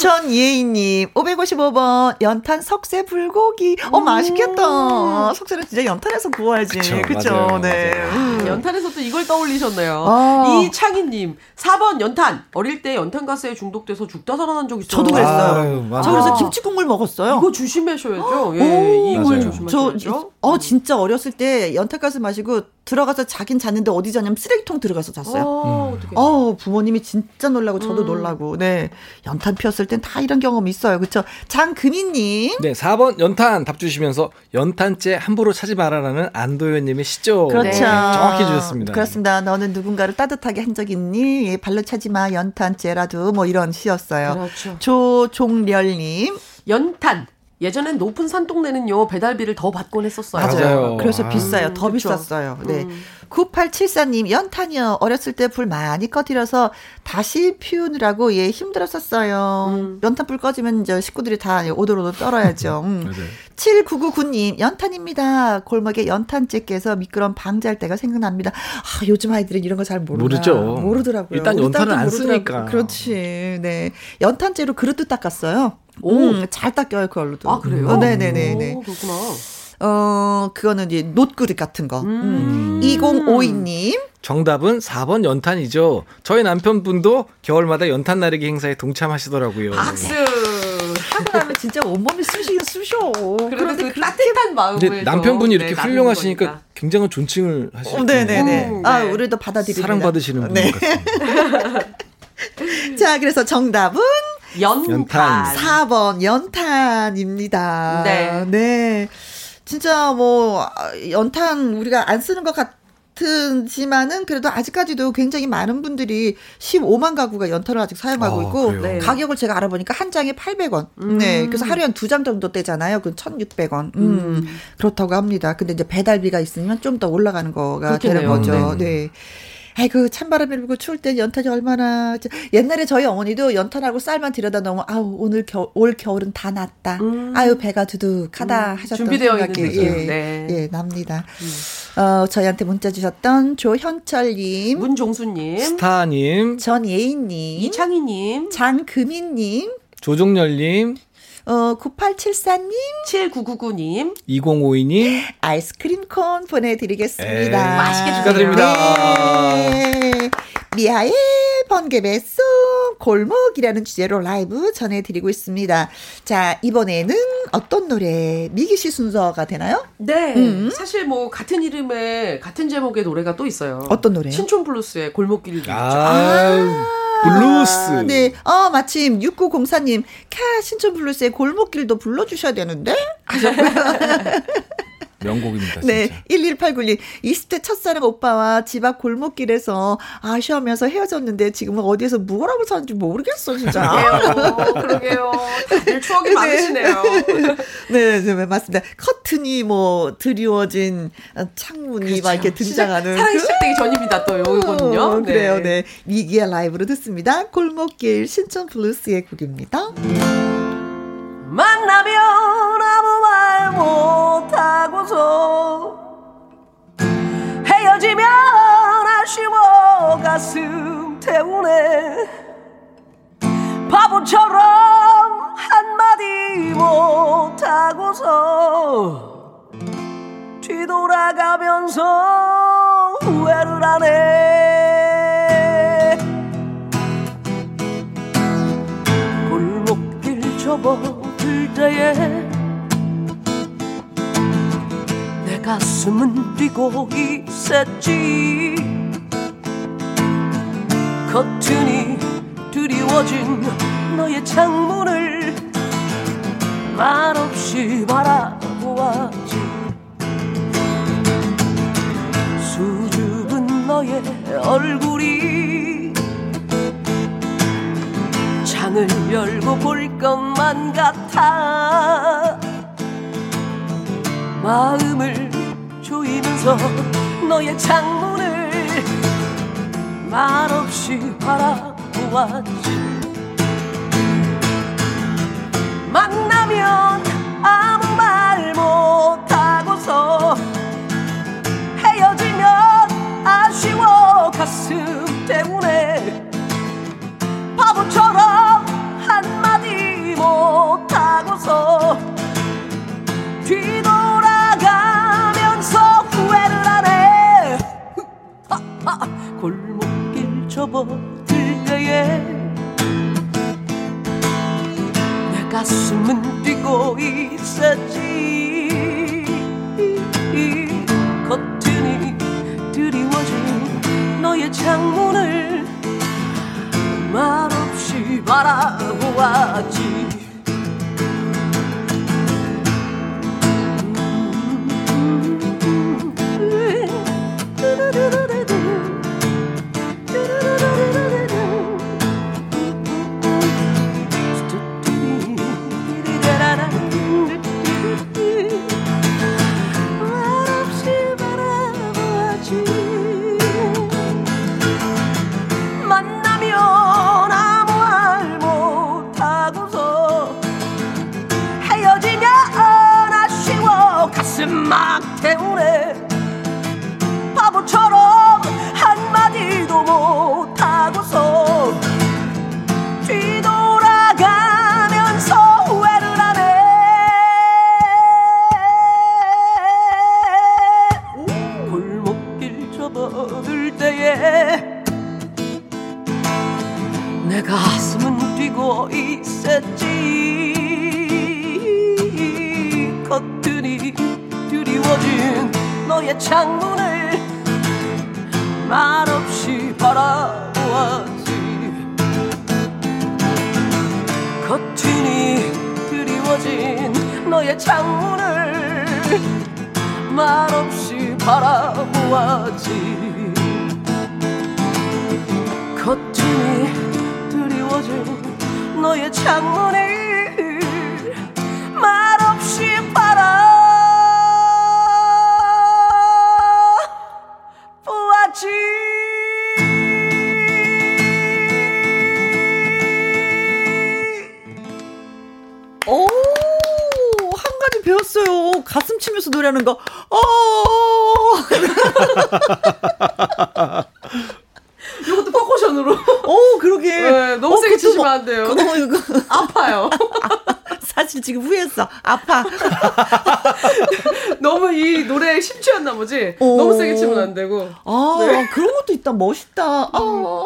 전예희님, 555번, 연탄 석쇠 불고기. 어, 맛있겠다. 석쇠는 진짜 연탄에서 구워야지. 맞아요, 네. 맞아요. 음. 연탄에 서 또 이걸 떠올리셨네요. 아. 이창희님, 4번 연탄. 어릴 때 연탄 가스에 중독돼서 죽다 살아난 적 있어요. 저도 그랬어요. 아유. 저 그래서 아. 김치 국물 먹었어요. 이거 조심하셔야죠. 예, 오, 이걸 맞아요. 저, 조심하셔야죠. 어, 진짜 어렸을 때 연탄 가스 마시고 들어가서 자긴 잤는데 어디 자냐면 쓰레기통 들어가서 잤어요. 어, 어떡해. 어, 부모님이 진짜 놀라고 저도 음. 놀라고. 네. 연탄 피웠을 땐 다 이런 경험 있어요. 그쵸? 장금희님. 네, 4번 연탄 답 주시면서 연탄재 함부로 차지 마라라는 안도현님의 시죠. 그렇죠. 네, 정확히 주셨 습니다. 그렇습니다. 너는 누군가를 따뜻하게 한 적 있니? 예, 발로 차지 마. 연탄재라도 뭐 이런 시였어요. 그렇죠. 조종렬님. 연탄. 예전엔 높은 산동네는요 배달비를 더 받곤 했었어요. 맞아요. 맞아요. 그래서 아. 비싸요. 더 그쵸. 비쌌어요. 네. 음. 9874님, 연탄이요. 어렸을 때 불 많이 꺼뜨려서 다시 피우느라고 예, 힘들었었어요. 음. 연탄 불 꺼지면 이제 식구들이 다 오도로도 떨어야죠. 음. 맞아요. 7999님, 연탄입니다. 골목에 연탄집 깨서 미끄럼 방지할 때가 생각납니다. 아, 요즘 아이들은 이런 거 잘 모르나. 모르죠. 모르더라고요. 일단 연탄을 안 모르더라고요. 쓰니까. 그렇지. 네. 연탄재로 그릇도 닦았어요. 오. 음, 잘 닦여요, 그걸로도. 아 그래요? 어, 네네네네. 오, 그렇구나. 어, 그거는 이제 노트그릇 같은 거. 음. 2052님. 정답은 4번 연탄이죠. 저희 남편분도 겨울마다 연탄 나르기 행사에 동참하시더라고요. 박수. 하고 나면 진짜 온몸이 쑤시긴 쑤셔. 그래도 그 따뜻한 마음을. 남편분이 또, 이렇게 네, 훌륭하시니까 거니까. 굉장한 존칭을 하시고 어, 네네네. 음, 아, 네. 우리도 받아들입니다. 사랑받으시는 분 네. 같습니다. 자, 그래서 정답은 연탄. 연탄. 4번 연탄입니다. 네. 네. 진짜 뭐 아, 연탄 우리가 안 쓰는 것 같지만은 그래도 아직까지도 굉장히 많은 분들이 15만 가구가 연탄을 아직 사용하고 아, 있고? 네. 가격을 제가 알아보니까 한 장에 800원. 네. 그래서 하루에 한 두 장 정도 떼잖아요. 그럼 1,600원. 음. 그렇다고 합니다. 근데 이제 배달비가 있으면 좀 더 올라가는 거가 되는 그렇겠네요. 거죠. 네. 아이고 찬바람이 불고 추울 때 연탄이 얼마나 저- 옛날에 저희 어머니도 연탄하고 쌀만 들여다 놓으면 아우 오늘 겨, 올 겨울은 다 났다. 음. 아유 배가 두둑하다 하셨던 준비되어 있는 생각이 느낌. 예, 네. 예 납니다. 어 저희한테 문자 주셨던 조현철님, 문종수님, 스타님, 전예인님, 이창희님, 장금희님, 조종열님, 어 9874님 7999님, 2052님, 아이스크림 콘 보내드리겠습니다. 에이, 맛있게 축하드립니다. 네. 미아의 번개 배 송 골목이라는 주제로 라이브 전해드리고 있습니다. 자 이번에는 어떤 노래 미기 씨 순서가 되나요? 네. 음. 사실 뭐 같은 이름의 같은 제목의 노래가 또 있어요. 어떤 노래요? 신촌 블루스의 골목길 아. 아, 블루스. 네. 어, 마침 6904님, 캬, 신촌 블루스의 골목길도 불러주셔야 되는데? 명곡입니다. 네. 진짜. 11891님, 20대 첫사랑 오빠와 집 앞 골목길에서 아쉬워하면서 헤어졌는데 지금은 어디에서 뭐라고 사는지 모르겠어, 진짜. 그러게요. 그러게요. 다들 추억이 많으시네요. 네, 네, 맞습니다. 커튼이 뭐 드리워진 창문이 막 이렇게 등장하는. 사랑이 그- 시작되기 전입니다. 또 요거는요. 어, 그래요, 네. 미기의 라이브로 듣습니다. 골목길 신촌 블루스의 곡입니다. 만나면 가슴 태우네. 바보처럼 한마디 못하고서 뒤돌아가면서 후회를 하네. 골목길 접어들 때에 내 가슴은 뛰고 있었지 커튼이 드리워진 너의 창문을 말없이 바라보았지. 수줍은 너의 얼굴이 창을 열고 볼 것만 같아. 마음을 조이면서 너의 창문을 말없이 바라보았지. 만나면 아무 말 못하고서 헤어지면 아쉬워 가슴 때문에 바보처럼 한마디 못하고서 접어들 때에 내 가슴은 뛰고 있었지. 커튼이 드리워진 너의 창문을 말없이 바라보았지 나머지 오. 너무 세게 치면 안 되고. 아, 네. 그런 것도 있다. 멋있다. 아, 아,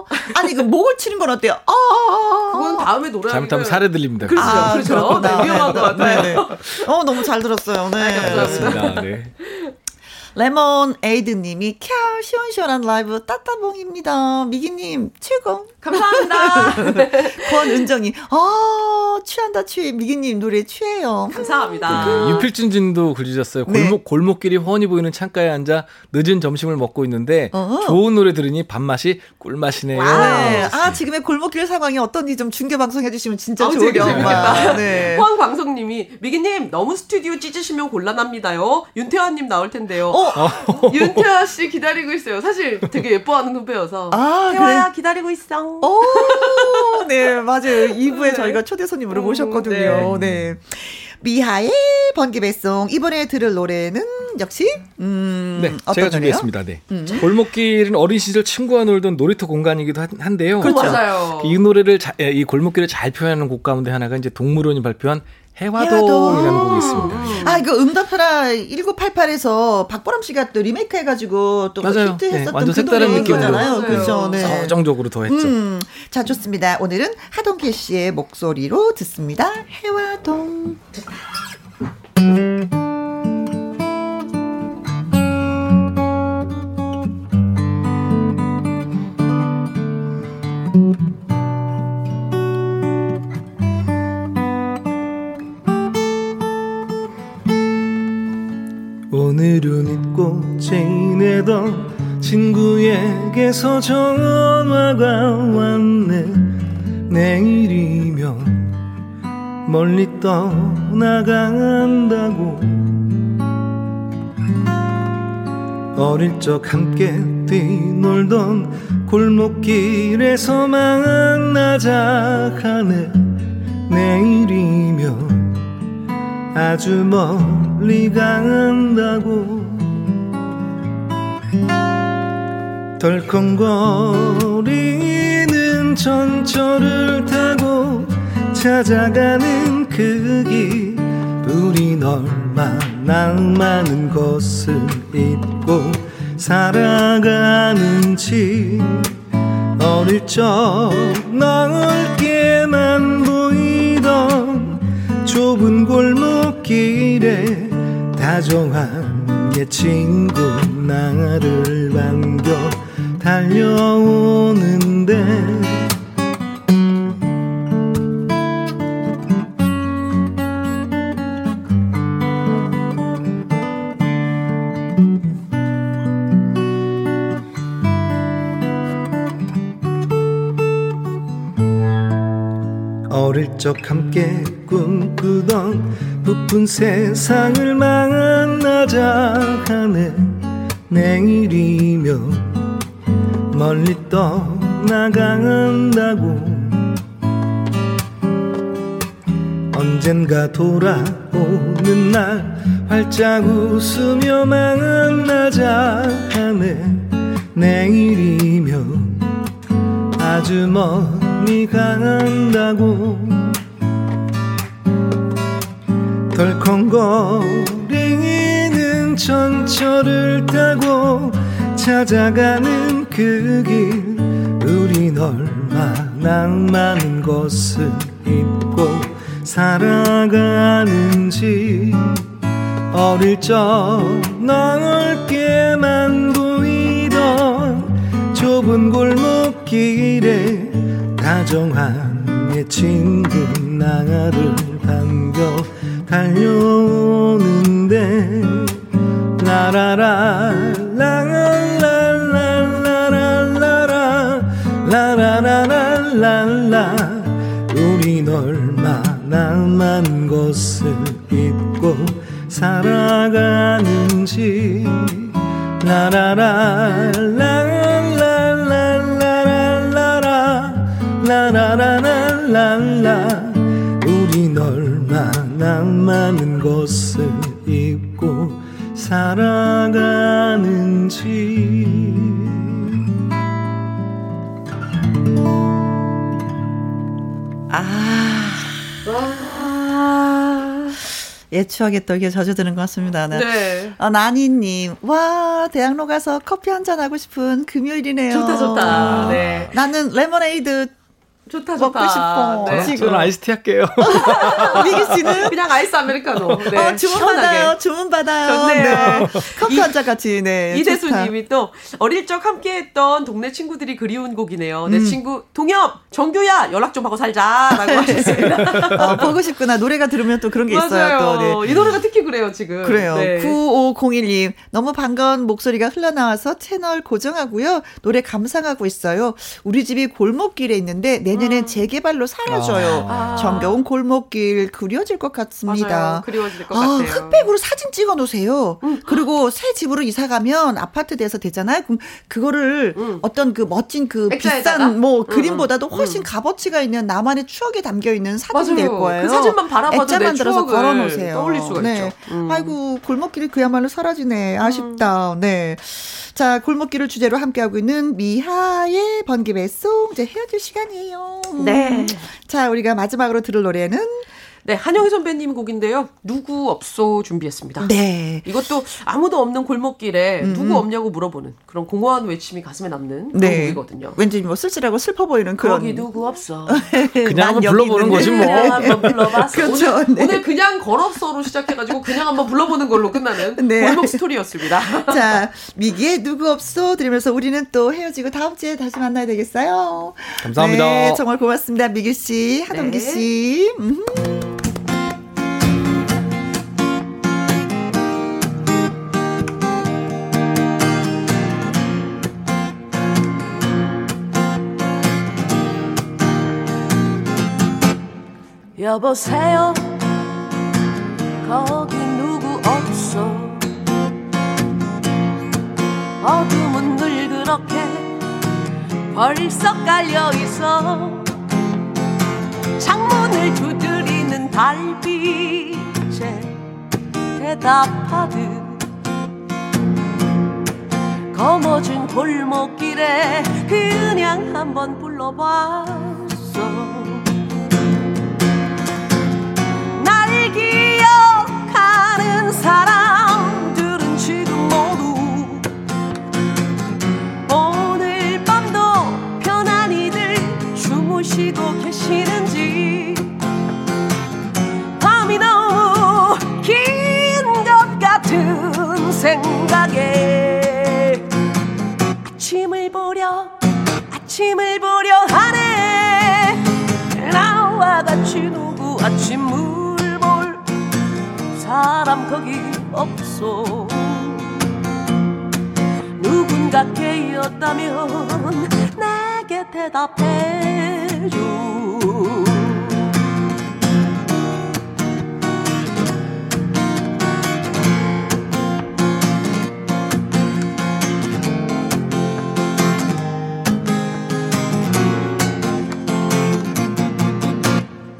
아. 아니, 그 목을 치는 건 어때요? 아, 그건 다음에 노래 잘못하면 사례 들립니다. 그렇죠. 아, 그렇죠. 네, 위험한 것 같아요. 네, 네. 어, 너무 잘 들었어요. 네. 감사합니다. 그렇습니다. 네. 레몬 에이드님이 캬 시원시원한 라이브 따따봉입니다. 미기님 최고. 감사합니다. 권은정이 아 취한다 취해 미기님 노래 취해요. 감사합니다. 그 유필진진도 글 주셨어요. 네. 골목 골목길이 훤히 보이는 창가에 앉아 늦은 점심을 먹고 있는데 어허. 좋은 노래 들으니 밥맛이 꿀맛이네요. 네. 아 지금의 골목길 상황이 어떤지 좀 중계 방송 해주시면 진짜 되게 좋으려. 재밌겠다. 네. 황광성님이 미기님 너무 스튜디오 찢으시면 곤란합니다요. 윤태환님 나올 텐데요. 어. 윤태환 씨 기다리고 있어요. 사실 되게 예뻐하는 후배여서. 아, 태화야 기다리고 있어. 오, 네, 맞아요. 2부에 네. 저희가 초대 손님으로 음, 모셨거든요. 네. 미하의 번개 배송. 이번에 들을 노래는 역시, 음, 네, 어떤 제가 노래요? 준비했습니다. 네. 골목길은 어린 시절 친구와 놀던 놀이터 공간이기도 한- 한데요. 그렇죠. 맞아요. 이 노래를 자- 예, 이 골목길을 잘 표현하는 곡 가운데 하나가 이제 동물원이 발표한 해화동. 해화동이라는 곡이 있습니다. 아, 이거 응답하라 1988에서 박보람 씨가 또 리메이크 해가지고 또 맞아요. 히트했었던 네, 완전 그 색다른. 맞아요. 그렇죠. 네. 서정적으로 더 했죠. 음, 자, 좋습니다. 오늘은 하동길 씨의 목소리로 듣습니다. 해화동. 오늘은 잊고 지내던 친구에게서 전화가 왔네. 내일이면 멀리 떠나간다고. 어릴 적 함께 뛰놀던 골목길에서 만나자 하네. 내일이면 아주 멀리 간다고. 덜컹거리는 전철을 타고 찾아가는 그 길 우리 얼마나 많은 것을 잊고 살아가는지. 어릴 적넓 좁은 골목길에 다정한 옛 친구 나를 반겨 달려오는데 어릴 적 함께 꿈꾸던 부푼 세상을 만나자 하네 내일이면 멀리 떠나간다고. 언젠가 돌아오는 날 활짝 웃으며 만나자 하네 내일이면 아주 멀리 간다고 덜컹거리는 전철을 타고 찾아가는 그 길. 우린 얼마나 많은 것을 잊고 살아가는지. 어릴 적 넓게만 보이던 좁은 골목길에 다정한 옛 친구 나를 반겨 달려오는데 라라라 라라 라라라라라 라 라라라라라 우린 얼마나 많은 것을 잊고 살아가는지 라라라 라라라라라라 우린 얼마나 많은 것을 잊고 살아가는지 옛 추억에 또 이게 젖어드는 것 같습니다. 네. 네. 어, 나니님, 와, 대학로 가서 커피 한 잔 하고 싶은 금요일이네요. 좋다, 좋다. 네. 나는 레모네이드 좋다, 먹고 좋다. 싶어. 네. 지금. 저는 아이스티 할게요. 미기 씨는? 그냥 아이스 아메리카노. 네. 어, 주문 시원하게. 받아요. 주문 받아요. 좋네요. 네. 커피 이- 한잔 같이, 네. 이대수님이 또 어릴 적 함께했던 동네 친구들이 그리운 곡이네요. 음. 내 친구 동엽, 정규야 연락 좀 하고 살자라고 하셨습니다. 어, 보고 싶구나. 노래가 들으면 또 그런 게 있어요. 또. 네. 이 노래가 특히 그래요 지금. 그래요. 네. 9501님. 너무 반가운 목소리가 흘러나와서 채널 고정하고요. 노래 감상하고 있어요. 우리 집이 골목길에 있는데 내 년엔 재개발로 사라져요. 아. 정겨운 골목길 그려질 것 같습니다. 맞아요. 그리워질 것 아, 같아요. 흑백으로 사진 찍어 놓으세요. 그리고 새 집으로 이사 가면 아파트 돼서 되잖아요. 그럼 그거를 어떤 그 멋진 그 액자에다가? 비싼 뭐 응, 그림보다도 응, 훨씬 값어치가 있는 나만의 추억이 담겨 있는 사진 될 맞아요. 거예요. 그 사진만 바라봐도 액자 내 만들어서 걸어 놓으세요. 떠올릴 수가 있죠. 음. 아이고 골목길이 그야말로 사라지네. 아쉽다. 네. 자, 골목길을 주제로 함께하고 있는 미하의 번개 배송 이제 헤어질 시간이에요. 네. 자, 우리가 마지막으로 들을 노래는 네, 한영희 선배님 곡인데요. 누구 없소 준비했습니다. 네. 이것도 아무도 없는 골목길에 음. 누구 없냐고 물어보는 그런 공허한 외침이 가슴에 남는 그런 네. 곡이거든요. 왠지 뭐 쓸쓸하고 슬퍼 보이는 그런 거기 누구 없어. 그냥 난 한번 불러보는. 거지 뭐. 그냥 한번 불러봤어. 그렇죠. 오늘, 네. 오늘 그냥 걸었어로 시작해가지고 그냥 한번 불러보는 걸로 끝나는 네. 골목 스토리였습니다. 자, 미기의 누구 없어 들으면서 우리는 또 헤어지고 다음 주에 다시 만나야 되겠어요. 감사합니다. 네, 정말 고맙습니다. 미기 씨, 하동기 네. 씨. 음. 여보세요. 거기 누구 없어. 어둠은 늘 그렇게 벌써 깔려 있어. 창문을 두드리는 달빛에 대답하듯 거머쥔 골목길에 그냥 한번 불러봤어 사람들은 지금 모두 오늘 밤도 편안히들 주무시고 계시는지 밤이 너무 긴 것 같은 생각에 아침을 보려 아침을 보려 하네. 나와 같이 누구 아침을 볼 사람 거기 없어 누군가 깨었다면 내게 대답해줘.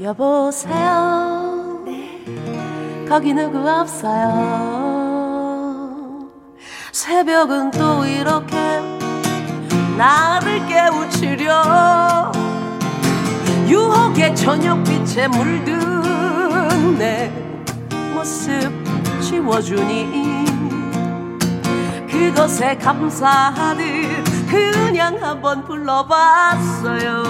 여보세요 거기 누구 없어요. 새벽은 또 이렇게 나를 깨우치려. 유혹의 저녁빛에 물든 내 모습 지워주니 그것에 감사하듯 그냥 한번 불러봤어요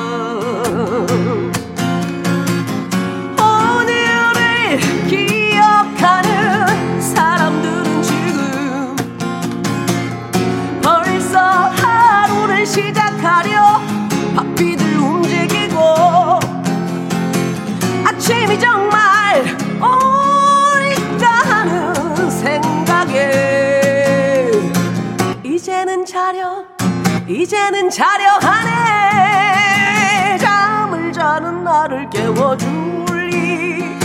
시작하려 바삐들 움직이고 아침이 정말 오니까는 생각에 이제는 자려 이제는 자려 하네. 잠을 자는 나를 깨워줄리.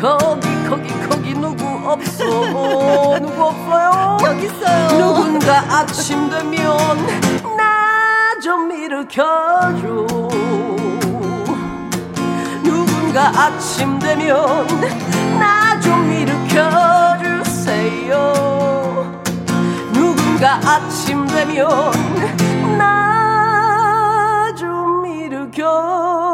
거기 거기 거기 누구 없어? 누구 없어요? 여기 있어요. 누군가 아침 되면 나 좀 일으켜줘. 누군가 아침 되면 나 좀 일으켜주세요. 누군가 아침 되면 나 좀 일으켜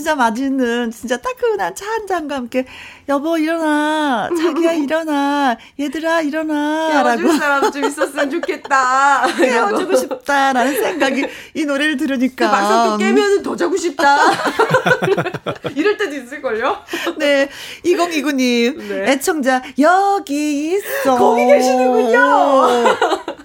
진짜 맛있는, 진짜 따끈한 차 한 잔과 함께, 여보, 일어나. 자기야, 일어나. 얘들아, 일어나. 라고 깨워줄 사람 좀 있었으면 좋겠다 깨워주고 싶다라는 생각이 이 노래를 들으니까. 그 막상 또 깨면 더 자고 싶다. 이럴 때도 있을걸요? 네. 2029님, 네. 애청자, 여기 있어. 거기 계시는군요.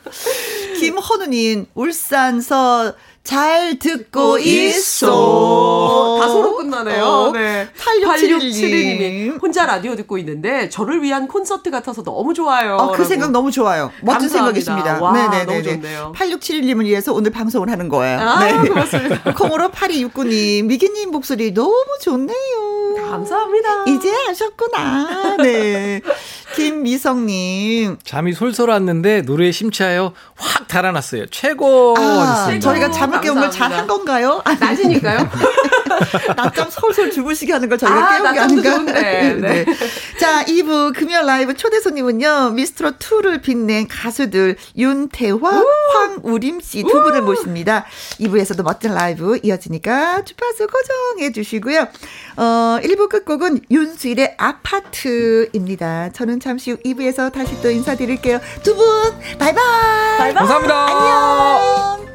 김헌우님, 울산서 잘 듣고 있어. 다 서로 끝나네요. 어. 네. 8671 8671님이 혼자 라디오 듣고 있는데 저를 위한 콘서트 같아서 너무 좋아요. 어, 그. 생각 너무 좋아요. 멋진 감사합니다. 생각이십니다. 와, 네네네. 너무 좋네요. 8671님을 위해서 오늘 방송을 하는 거예요. 네. 아, 고맙습니다. 콩으로 8269님, 미기님 목소리 너무 좋네요. 감사합니다. 이제 아셨구나. 네. 김미성님. 잠이 솔솔 왔는데 노래에 심취하여 확 달아났어요. 최고 아. 저희가 잠을 깨운 걸 감사합니다. 잘한 건가요? 아, 낮이니까요. 낮잠 솔솔 주무시게 하는 걸 저희가 아, 깨운 게 아닌가? 좋은데. 네. 자, 2부 금요 라이브 초대 손님은요, 미스트롯2를 빛낸 가수들, 윤태화, 황우림 씨 두 분을 모십니다. 2부에서도 멋진 라이브 이어지니까 주파수 고정해 주시고요. 어, 1부 끝곡은 윤수일의 아파트입니다. 저는 잠시 후 2부에서 다시 또 인사드릴게요. 두 분, 바이바이! 감사합니다. 안녕!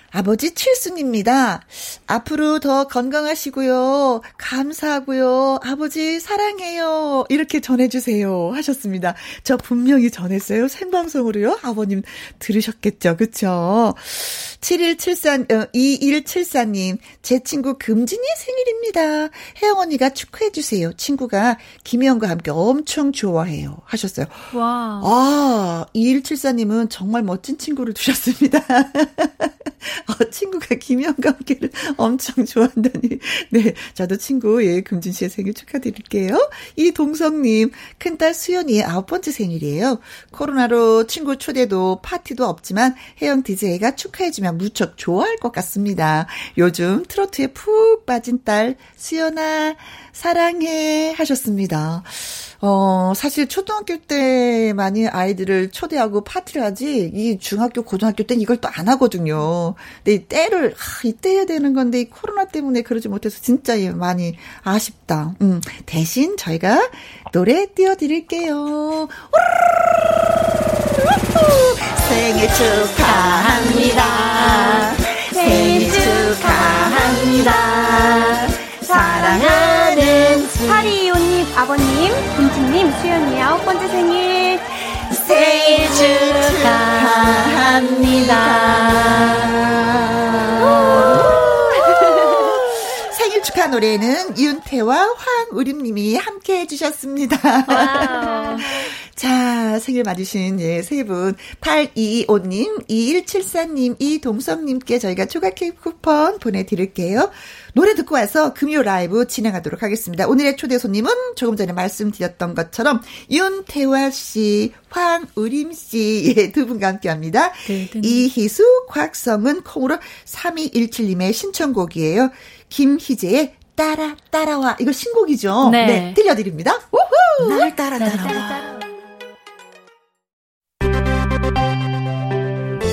아버지 칠순입니다. 앞으로 더 건강하시고요. 감사하고요. 아버지 사랑해요. 이렇게 전해주세요. 하셨습니다. 저 분명히 전했어요. 생방송으로요. 아버님 들으셨겠죠. 그쵸? 7174, 어, 2174님, 제 친구 금진이 생일입니다. 혜영 언니가 축하해주세요. 친구가 김혜영과 함께 엄청 좋아해요. 하셨어요. 와. 아, 2174님은 정말 멋진 친구를 두셨습니다. 어, 친구가 김혜영과 함께를 엄청 좋아한다니. 네, 저도 친구, 예, 금진 씨의 생일 축하드릴게요. 이동성님, 큰딸 수연이의 아홉 번째 생일이에요. 코로나로 친구 초대도 파티도 없지만 혜영 DJ가 축하해주면 무척 좋아할 것 같습니다. 요즘 트로트에 푹 빠진 딸, 수연아, 사랑해. 하셨습니다. 어, 사실 초등학교 때 많이 아이들을 초대하고 파티를 하지, 이 중학교, 고등학교 때는 이걸 또 안 하거든요. 근데 이 때를, 아, 이때 해야 되는 건데, 이 코로나 때문에 그러지 못해서 진짜 많이 아쉽다. 음, 대신 저희가 노래 띄워드릴게요. 생일 축하합니다. 생일 축하합니다. 파리이오님 아버님, 금지님, 수연이의 아홉 번째 생일 생일 축하합니다. 생일 축하 노래는 윤태와 황우림님이 함께 해주셨습니다. 자, 생일 맞으신, 예, 세 분. 8225님, 2174님, 이동성님께 저희가 초과 케이크 쿠폰 보내드릴게요. 노래 듣고 와서 금요 라이브 진행하도록 하겠습니다. 오늘의 초대 손님은 조금 전에 말씀드렸던 것처럼 윤태화 씨, 황우림 씨, 예, 두 분과 함께 합니다. 네, 네. 이희수, 곽성은 콩으로 3217님의 신청곡이에요. 김희재의 따라, 따라와. 이거 신곡이죠? 네. 네 들려드립니다. 우후! 날 따라, 따라와.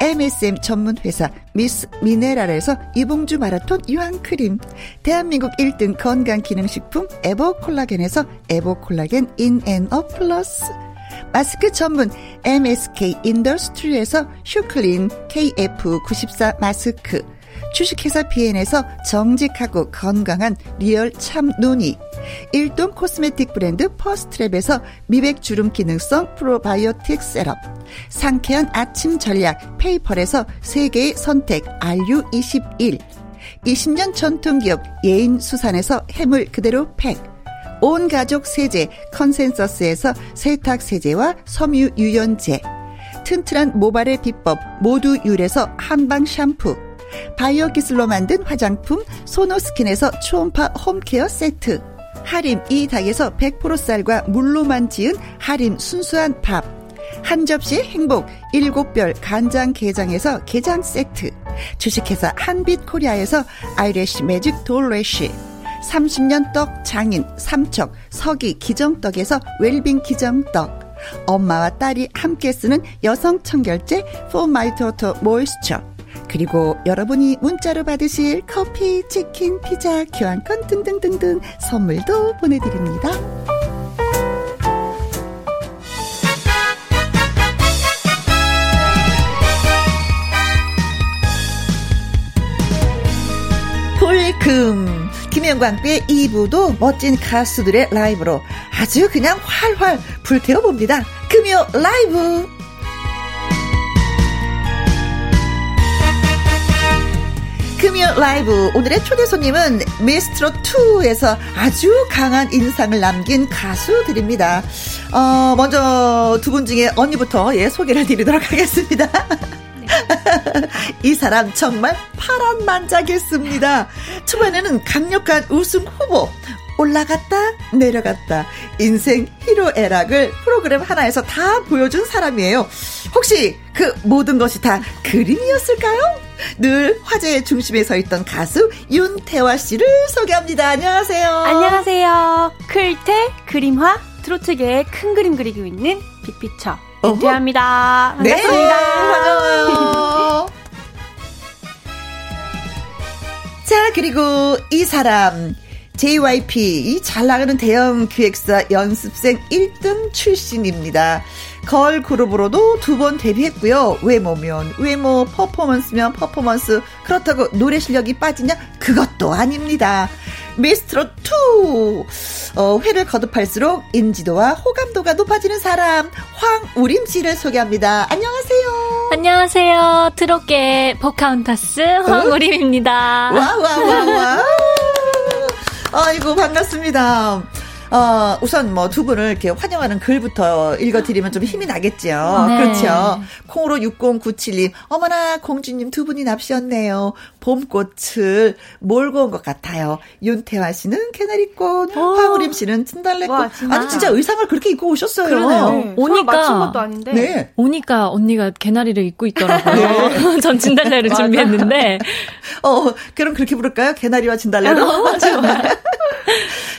MSM 전문 회사 미스 미네랄에서 이봉주 마라톤 유황 크림, 대한민국 1등 건강 기능식품 에버 콜라겐에서 에버 콜라겐 인앤업 플러스. 마스크 전문 MSK 인더스트리에서 슈클린 KF94 마스크 주식회사 비엔에서 정직하고 건강한 리얼 참 눈이. 일동 코스메틱 브랜드 퍼스트랩에서 미백 주름 기능성 프로바이오틱 셋업 상쾌한 아침 전략 페이펄에서 세계의 선택 RU21 20년 전통기업 예인 수산에서 해물 그대로 팩. 온 가족 세제 컨센서스에서 세탁 세제와 섬유 유연제. 튼튼한 모발의 비법 모두 유래서 한방 샴푸 바이오 기술로 만든 화장품 소노스킨에서 초음파 홈케어 세트. 하림 이 닭에서 100% 쌀과 물로만 지은 하림 순수한 밥. 한 접시 행복 일곱 별 간장 게장에서 게장 세트. 주식회사 한빛코리아에서 아이래쉬 매직 돌래쉬. 30년 떡 장인 삼척 서기 기정떡에서 웰빙 기정떡. 엄마와 딸이 함께 쓰는 여성 청결제 포마이토토 모이스처 그리고 여러분이 문자로 받으실 커피, 치킨, 피자, 교환권 등등등등 선물도 보내드립니다. 김혜영과 함께 2부도 멋진 가수들의 라이브로 아주 그냥 활활 불태워봅니다. 금요 라이브! 금요 라이브 오늘의 초대 손님은 미스트롯 2에서 아주 강한 인상을 남긴 가수들입니다. 어, 먼저 두 분 중에 언니부터 예, 소개를 드리도록 하겠습니다. 이 사람 정말 파란 만장했습니다. 초반에는 강력한 우승 후보, 올라갔다 내려갔다 인생 히로애락을 프로그램 하나에서 다 보여준 사람이에요. 혹시 그 모든 것이 다 그림이었을까요? 늘 화제의 중심에 서 있던 가수 윤태화 씨를 소개합니다. 안녕하세요. 안녕하세요. 클테 그림화 트로트계의 큰 그림 그리고 있는 빅피처 윤태화입니다. 네, 반가워요. 자, 그리고 이 사람 JYP 이 잘 나가는 대형 기획사 연습생 1등 출신입니다. 걸 그룹으로도 두 번 데뷔했고요. 외모면 외모, 퍼포먼스면 퍼포먼스. 그렇다고 노래 실력이 빠지냐? 그것도 아닙니다. 미스트롯 2 어, 회를 거듭할수록 인지도와 호감도가 높아지는 사람 황우림 씨를 소개합니다. 안녕하세요. 안녕하세요. 트롯계 포카혼타스 황우림입니다. 와와와와. 아이고 반갑습니다. 어, 우선 뭐 두 분을 이렇게 환영하는 글부터 읽어드리면 좀 힘이 나겠죠. 네. 그렇죠. 콩으로 6097님, 어머나, 공주님 두 분이 납시였네요. 봄꽃을 몰고 온 것 같아요. 윤태화 씨는 캐나리꽃, 오. 황우림 씨는 진달래꽃. 와, 아니, 진짜 의상을 그렇게 입고 오셨어요. 그러네요. 네. 오니까. 맞춘 것도 아닌데. 네. 오니까 언니가 캐나리를 입고 있더라고요. 네. 전 진달래를 준비했는데. 어, 그럼 그렇게 부를까요? 캐나리와 진달래로? 어, 맞아요.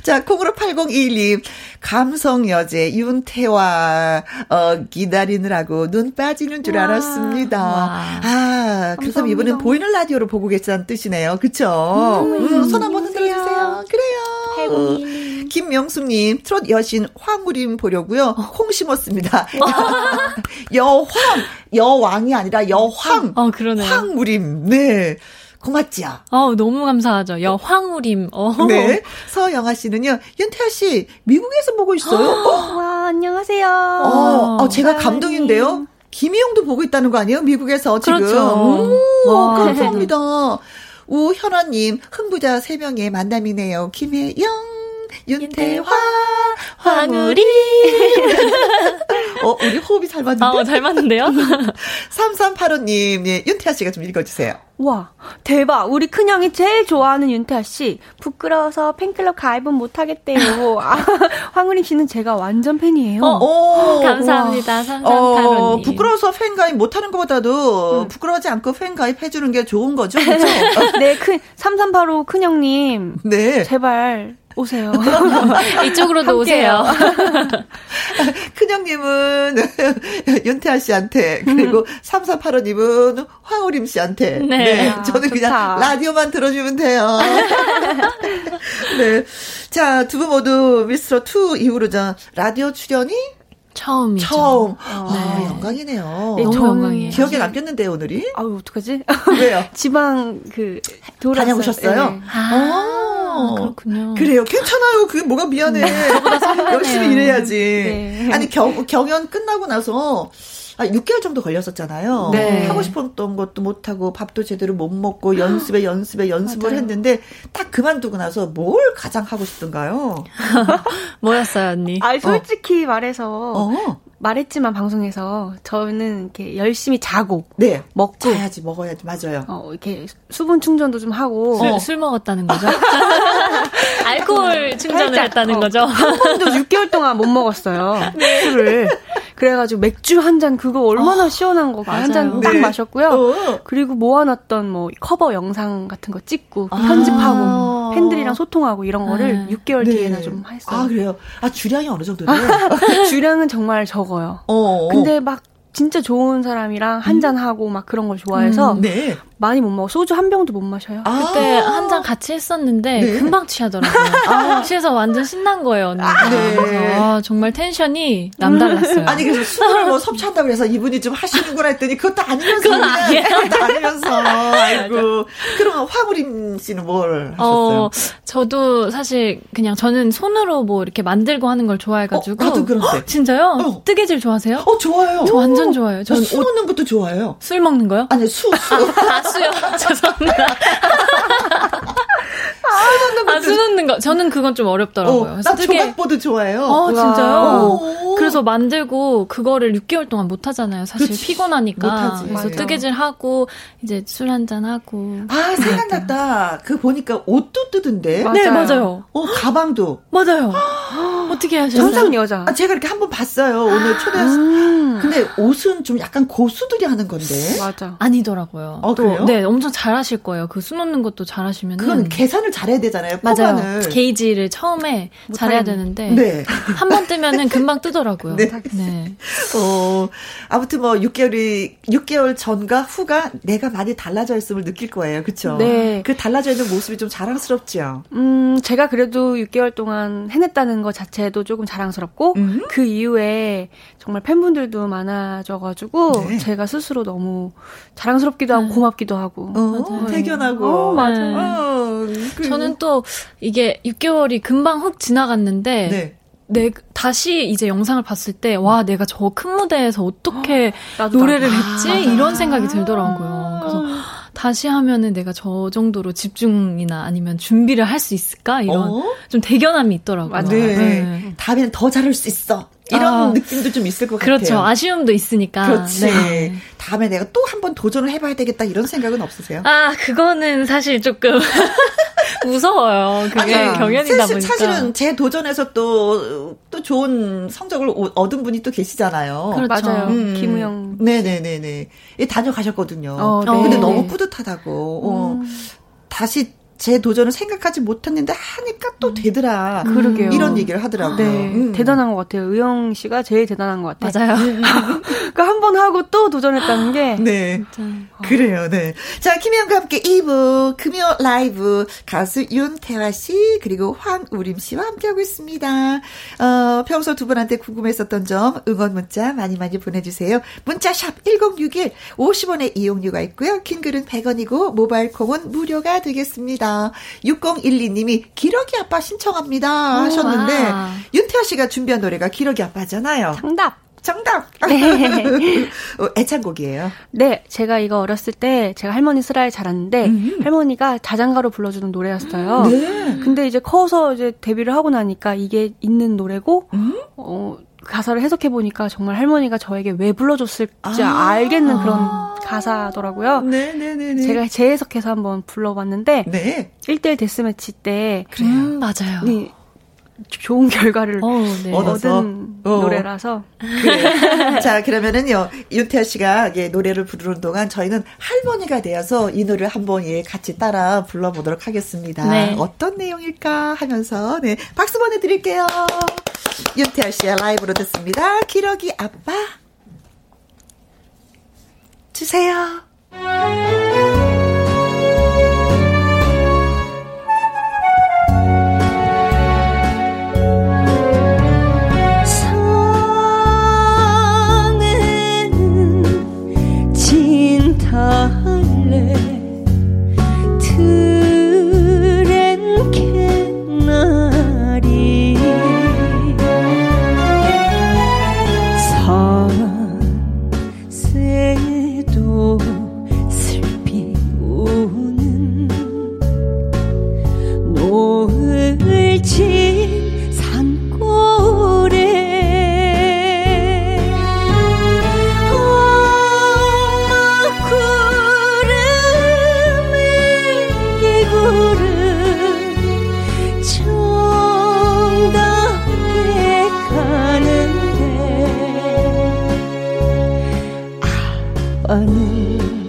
자, 콩으로 8021님. 감성 여제 윤태화 어 기다리느라고 눈 빠지는 줄 와, 알았습니다. 와. 아, 그래서 이번엔 보이는 라디오로 보고 계시다는 뜻이네요. 그쵸? 음, 음, 손 한번 흔들어 주세요. 그래요. 김명숙님, 트롯 여신 황우림 보려고요. 콩 심었습니다. 여황, 여왕이 아니라 여황. 어, 그러네요. 황우림, 네. 고맙지요. 어, 너무 감사하죠. 여 황우림. 어. 네. 서영아 씨는요, 윤태아 씨, 미국에서 보고 있어요. 어, 와, 안녕하세요. 어, 어, 제가. 감동인데요. 김희영도 보고 있다는 거 아니에요? 미국에서 지금. 그렇죠. 오, 와. 감사합니다. 우현아님, 흥부자 3명의 만남이네요. 김혜영, 윤태화, 황우리. 어, 우리 호흡이 잘 맞는데? 아, 어, 잘 맞는데요? 3385님, 예, 윤태아 씨가 좀 읽어주세요. 와, 대박. 우리 큰형이 제일 좋아하는 윤태아 씨. 부끄러워서 팬클럽 가입은 못하겠대요. 아, 황우림 씨는 제가 완전 팬이에요. 어, 오, 감사합니다. 어, 삼삼팔오님. 부끄러워서 팬 가입 못하는 것보다도 부끄러워하지 않고 팬 가입 해주는 게 좋은 거죠? 그렇죠? 네, 큰, 3385 큰형님. 네. 제발 오세요. 이쪽으로도 오세요. 큰형님은 윤태아 씨한테 그리고 3485님은 황우림 씨한테 네, 네. 아, 저는 그냥 좋다. 라디오만 들어주면 돼요. 네. 자, 두 분 모두 미스터 2 이후로 저 라디오 출연이 처음이죠. 처음. 아, 네. 영광이네요. 네, 너무 전 영광이에요. 기억에 남겠는데요, 오늘이? 아유, 어떡하지? 왜요? 지방 그 돌았어요. 다녀오셨어요? 네. 아, 어. 그렇군요. 그래요. 괜찮아요. 그게 뭐가 미안해. 열심히 일해야지. 네. 아니, 경, 경연 끝나고 나서 아, 6개월 정도 걸렸었잖아요. 네. 하고 싶었던 것도 못하고 밥도 제대로 못 먹고 연습에 연습에 연습을 맞아요. 했는데 딱 그만두고 나서 뭘 가장 하고 싶던가요? 뭐였어요, 언니? 아, 솔직히 말해서 어. 말했지만 방송에서 저는 이렇게 열심히 자고 네. 먹고 자야지, 먹어야지. 맞아요. 어, 이렇게 수분 충전도 좀 하고 술, 어, 술 먹었다는 거죠? 알코올 충전을 했다는 어. 거죠? 한 번도 6개월 동안 못 먹었어요. 술을. 그래가지고 맥주 한 잔 그거 얼마나 시원한 거 한잔 맞아요. 딱 네. 마셨고요. 어. 그리고 모아놨던 뭐 커버 영상 같은 거 찍고 아. 편집하고 팬들이랑 소통하고 이런 거를 네. 6개월 네. 뒤에나 좀 했어요. 아, 그래요? 아, 주량이 어느 정도 돼요? 주량은 정말 적어요. 어. 근데 막 진짜 좋은 사람이랑 한잔 하고 막 그런 걸 좋아해서 네. 많이 못 먹어. 소주 한 병도 못 마셔요. 아. 그때 한 잔 같이 했었는데 네. 금방 취하더라고요. 취해서 완전 신난 거예요, 언니가. 네. 그래서 아, 정말 텐션이 남달랐어요. 아니 그래서 술을 뭐 섭취한다고 그래서 이분이 좀 하시는구나 했더니 그것도 아니면서 그건 아니에요. 그것도 아니면서 아이고 그러면 화구림 씨는 뭘 하셨어요? 어, 저도 사실 그냥 저는 손으로 뭐 이렇게 만들고 하는 걸 좋아해가지고. 어, 나도 그런데. 진짜요? 어. 뜨개질 좋아하세요? 어 좋아요. 저 완전 좋아해요. 저 저는 수 넣는 것도 좋아해요. 술 먹는 거요? 아니 수 수. 아, 수요? 죄송합니다. 아, 수 넣는 거. 저는 그건 좀 어렵더라고요. 어, 나 뜨개- 조각보드 좋아해요. 어, 진짜요? 오. 그래서 만들고 그거를 6개월 동안 못 하잖아요. 사실 그치. 피곤하니까. 못하지. 그래서 맞아요. 뜨개질 하고 이제 술 한잔 하고. 아 생각났다. 그 보니까 옷도 뜨던데. 맞아요. 네, 맞아요. 어 가방도. 맞아요. 어떻게 하셨어요? 천상 여자. 아 제가 이렇게 한 번 봤어요. 오늘 초대해서. 음. 근데 옷은 좀 약간 고수들이 하는 건데. 맞아. 아니더라고요. 어, 또, 그래요? 네, 엄청 잘하실 거예요. 그 수 놓는 것도 잘하시면. 그건 계산을 잘해 야 되잖아요. 맞아요. 코만을. 게이지를 처음에 잘해야 못하겠네. 되는데 네. 한 번 뜨면은 금방 뜨더라고요. 네. 네. 어, 아무튼 뭐 6개월이 6개월 전과 후가 내가 많이 달라져 있음을 느낄 거예요. 그렇죠? 네. 그 달라져 있는 모습이 좀 자랑스럽죠. 음, 제가 그래도 6개월 동안 해냈다는 것 자체도 조금 자랑스럽고, 음. 그 이후에 정말 팬분들도 많아져 가지고, 네. 제가 스스로 너무 자랑스럽기도 하고, 고맙기도 하고. 어, 맞아요. 대견하고. 어, 맞아. 네. 어, 그리고- 저는 또 이게 6개월이 금방 훅 지나갔는데 네. 내 다시 이제 영상을 봤을 때 와 내가 저 큰 무대에서 어떻게 노래를. 했지 아. 이런 생각이 들더라고요. 다시 하면은 내가 저 정도로 집중이나 아니면 준비를 할 수 있을까 이런 어? 좀 대견함이 있더라고요. 맞아요. 네. 다음에는 더 잘할 수 있어. 이런 아. 느낌도 좀 있을 것 그렇죠. 같아요. 아쉬움도 있으니까. 그렇지. 네. 다음에 내가 또 한 번 도전을 해봐야 되겠다 이런 생각은 없으세요? 아, 그거는 사실 조금 무서워요. 그게 아니, 경연이다 사실, 보니까. 사실은 제 도전에서 또, 또 좋은 성적을 오- 얻은 분이 또 계시잖아요. 그렇죠. 맞아요. 음. 김우영. 네네네네. 예, 다녀가셨거든요. 어, 네. 근데 어. 너무 뿌듯하다고. 어, 다시 제 도전을 생각하지 못했는데 하니까 또 되더라. 음. 그러게요. 이런 얘기를 하더라고요. 네, 음. 대단한 것 같아요. 의영 씨가 제일 대단한 것 같아요. 맞아요. 그러니까 한 번 하고 또 도전했다는 게 네. 진짜. 그래요, 네. 자, 김혜영과 함께 2부, 금요 라이브, 가수 윤태화 씨, 그리고 황우림 씨와 함께하고 있습니다. 어, 평소 두 분한테 궁금했었던 점, 응원 문자 많이 많이 보내주세요. 문자 샵 1061, 50원의 이용료가 있고요. 긴 글은 100원이고, 모바일 콩은 무료가 되겠습니다. 6012님이 기러기 아빠 신청합니다 하셨는데, 와. 윤태화 씨가 준비한 노래가 기러기 아빠잖아요. 정답. 정답! 네. 어, 애창곡이에요. 네, 제가 이거 어렸을 때 제가 할머니 슬하에 자랐는데 음. 할머니가 자장가로 불러주는 노래였어요. 네. 근데 이제 커서 이제 데뷔를 하고 나니까 이게 있는 노래고 음? 어, 가사를 해석해 보니까 정말 할머니가 저에게 왜 불러줬을지 아. 알겠는 그런 가사더라고요. 네네네네. 제가 재해석해서 한번 불러봤는데 네. 1대1 death match 때 음, 맞아요. 네, 좋은 결과를 어, 네. 얻어서? 얻은 어. 노래라서. 자, 그러면은요, 윤태아 씨가 예, 노래를 부르는 동안 저희는 할머니가 되어서 이 노래를 한번 예, 같이 따라 불러보도록 하겠습니다. 네. 어떤 내용일까 하면서, 네, 박수 보내드릴게요. 윤태아 씨의 라이브로 듣습니다. 기러기 아빠. 주세요. 아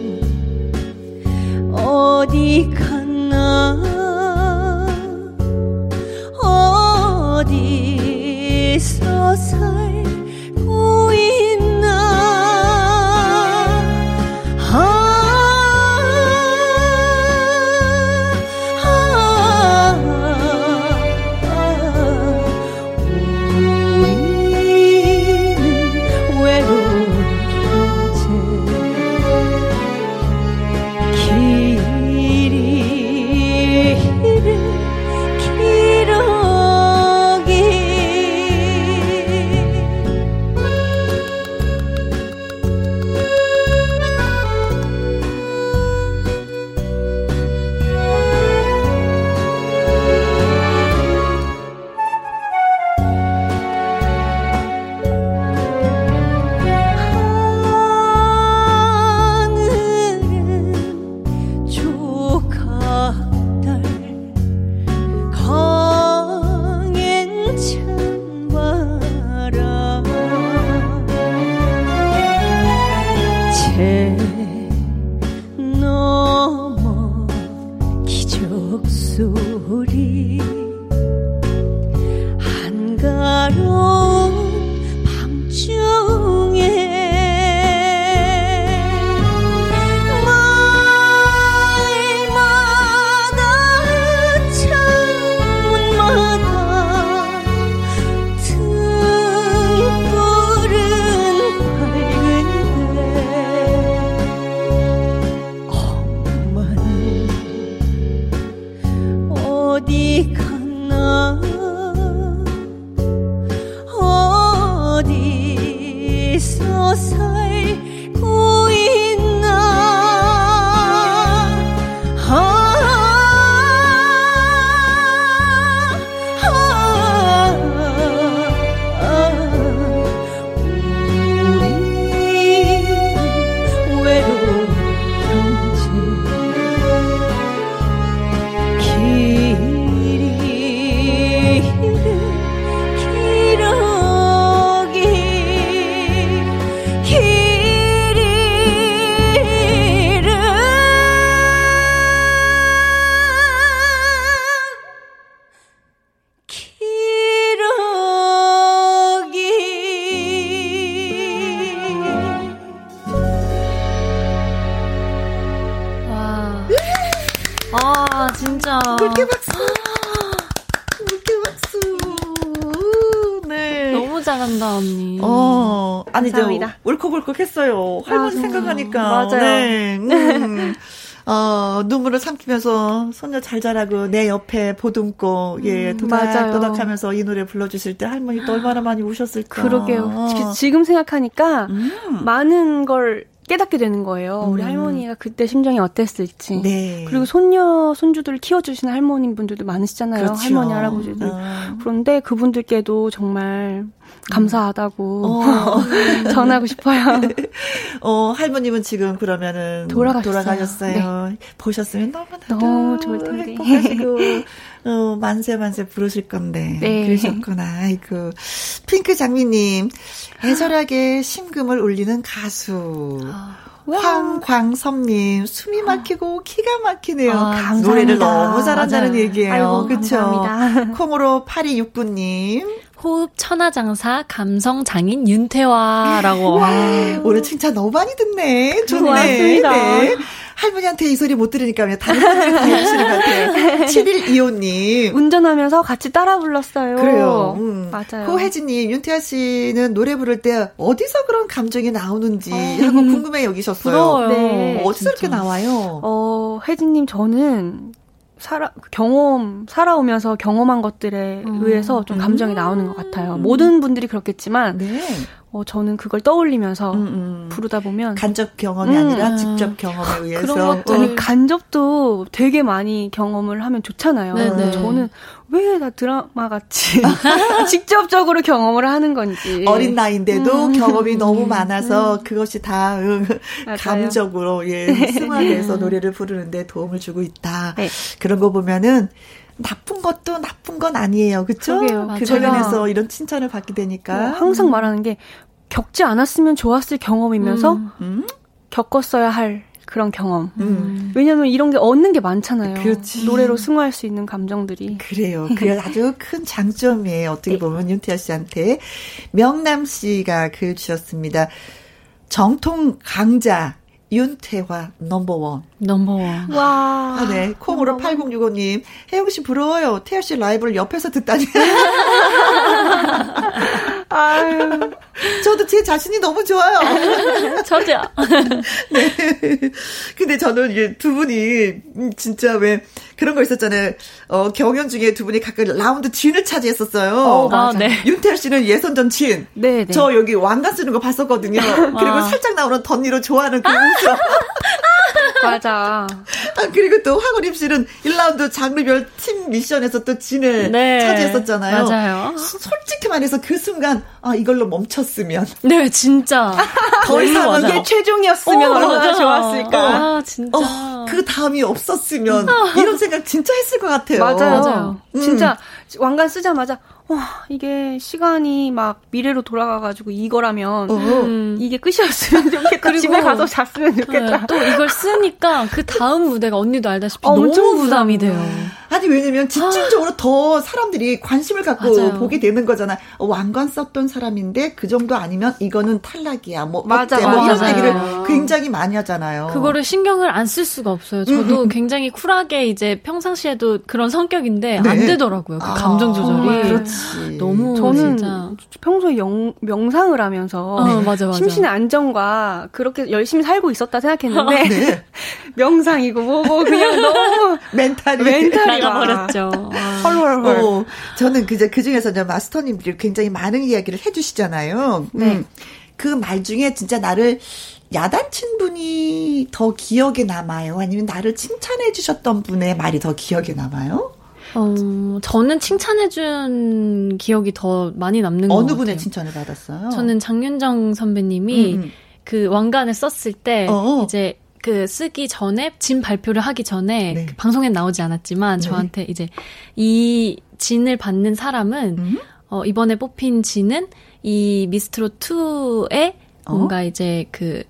생각하니까. 맞아요. 네. 음. 어, 눈물을 삼키면서 손녀 잘 자라고 내 옆에 보듬고, 예, 맞아요. 도닥도닥 하면서 이 노래 불러주실 때 할머니도 얼마나 많이 우셨을까. 그러게요. 지- 지금 생각하니까 음. 많은 걸 깨닫게 되는 거예요. 우리 할머니가 그때 심정이 어땠을지. 네. 그리고 손녀, 손주들을 키워주시는 할머님 분들도 많으시잖아요. 그렇죠. 할머니, 할아버지들. 어. 그런데 그분들께도 정말 감사하다고 어. 전하고 싶어요. 어, 할머님은 지금 그러면은 돌아가셨어요. 돌아가셨어요. 보셨으면 너무나도 너무 좋을 텐데. 행복하시고 어, 만세 만세 부르실 건데 네. 그러셨구나. 아이고 핑크 장미님 애절하게 심금을 울리는 가수. 황광섭님 숨이 막히고 기가 막히네요. 아, 감사합니다. 노래를 너무 잘한다는 맞아요. 얘기예요. 그렇죠. 콩으로 8269님 호흡 천하장사 감성 장인 윤태화라고. 오늘 칭찬 너무 많이 듣네. 좋네. 고맙습니다. 네. 할머니한테 이 소리 못 들으니까 그냥 다른 분들이 다 해주시는 것 같아요. 7125님. 운전하면서 같이 따라 불렀어요. 그래요. 음. 맞아요. 호혜진님, 윤태아 씨는 노래 부를 때 어디서 그런 감정이 나오는지 하고 궁금해 여기셨어요. 부러워요. 네. 어디서 이렇게 나와요? 어, 혜진님, 저는 살아, 경험, 살아오면서 경험한 것들에 음. 의해서 좀 감정이 나오는 것 같아요. 모든 분들이 그렇겠지만, 네. 어, 저는 그걸 떠올리면서 음, 음. 부르다 보면, 간접 경험이 음. 아니라 직접 경험에 의해서. 그런 것들. 아니, 간접도 되게 많이 경험을 하면 좋잖아요. 네네. 근데 저는 왜 다 드라마 같이 직접적으로 경험을 하는 건지. 어린 나이인데도 음. 경험이 너무 많아서 그것이 다 응, 맞아요. 감적으로 예, 승화돼서 노래를 부르는데 도움을 주고 있다. 네. 그런 거 보면은 나쁜 것도 나쁜 건 아니에요. 그렇죠? 그러게요. 그 맞아요. 관련해서 이런 칭찬을 받게 어, 되니까 항상 말하는 게 겪지 않았으면 좋았을 경험이면서 음. 겪었어야 할 그런 경험. 음. 왜냐면 이런 게 얻는 게 많잖아요. 그렇지. 노래로 승화할 수 있는 감정들이. 그래요. 그게 아주 큰 장점이에요. 어떻게 보면 윤태아 씨한테 명남 씨가 글 주셨습니다. 정통 강자 윤태화 넘버원. 넘버원. 와. 아, 네. 콩으로 8065님. 혜영 씨 부러워요. 태아 씨 라이브를 옆에서 듣다니. 아유. 저도 제 자신이 너무 좋아요. 저도요. 네. 근데 저는 이게 두 분이 음, 진짜 왜 그런 거 있었잖아요. 어, 경연 중에 두 분이 각각 라운드 진을 차지했었어요. 어, 아, 네. 윤태아 씨는 예선전 진. 네, 네. 저 여기 왕관 쓰는 거 봤었거든요. 그리고 와. 살짝 나오는 덧니로 좋아하는 그 웃음. 맞아. 아, 그리고 또 황우림 씨는 1라운드 장르별 팀 미션에서 또 진을 네. 차지했었잖아요. 맞아요. 소- 솔직히 말해서 그 순간 아 이걸로 멈췄으면 네, 진짜. 더 맞아. 이게 최종이었으면 어, 얼마나 맞아. 좋았을까. 아, 진짜. 어, 그 다음이 없었으면 이런 생각 진짜 했을 것 같아요. 맞아요. 맞아요. 음. 진짜 왕관 쓰자마자 와 이게 시간이 막 미래로 돌아가가지고 이거라면 어. 음. 이게 끝이었으면 좋겠다. 그리고- 집에 가서 잤으면 좋겠다. 네, 또 이걸 쓰니까 그 다음 무대가 언니도 알다시피 어, 너무 부담이. 돼요. 아니 왜냐면 집중적으로 더 사람들이 관심을 갖고 맞아요. 보게 되는 거잖아. 어, 왕관 썼던 사람인데 그 정도 아니면 이거는 탈락이야. 뭐 맞아, 어때? 뭐 이런 맞아요. 얘기를 굉장히 많이 하잖아요. 그거를 신경을 안 쓸 수가 없어요. 저도 굉장히 쿨하게 이제 평상시에도 그런 성격인데 안 네. 되더라고요. 그 아, 감정 조절이. 그렇지. 너무 저는 진짜. 평소에 영, 명상을 하면서 어, 맞아, 맞아. 심신의 안정과 그렇게 열심히 살고 있었다 생각했는데 네. 명상이고 뭐고 그냥 너무 멘탈이 멘탈이 나가 버렸죠. 아. 헐헐헐. 어, 저는 그저 그 중에서 마스터님들이 굉장히 많은 이야기를 해주시잖아요. 네. 그말 중에 진짜 나를 야단친 분이 더 기억에 남아요? 아니면 나를 칭찬해 주셨던 분의 말이 더 기억에 남아요? 어, 저는 칭찬해준 기억이 더 많이 남는 것 어느 같아요. 분의 칭찬을 받았어요? 저는 장윤정 선배님이 음, 음. 그 왕관을 썼을 때 어. 이제 그 쓰기 전에 진 발표를 하기 전에 네. 그 방송엔 나오지 않았지만 네. 저한테 이제 이 진을 받는 사람은 음? 어, 이번에 뽑힌 진은 이 미스트로 2의 어? 뭔가 이제 그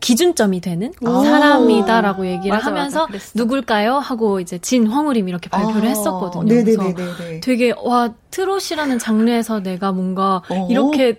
기준점이 되는 오. 사람이다라고 얘기를 맞아, 하면서 맞아. 누굴까요? 하고 이제 진 황우림 이렇게 발표를 아, 했었거든요. 그래서 네네네네. 되게 와 트롯이라는 장르에서 내가 뭔가 어. 이렇게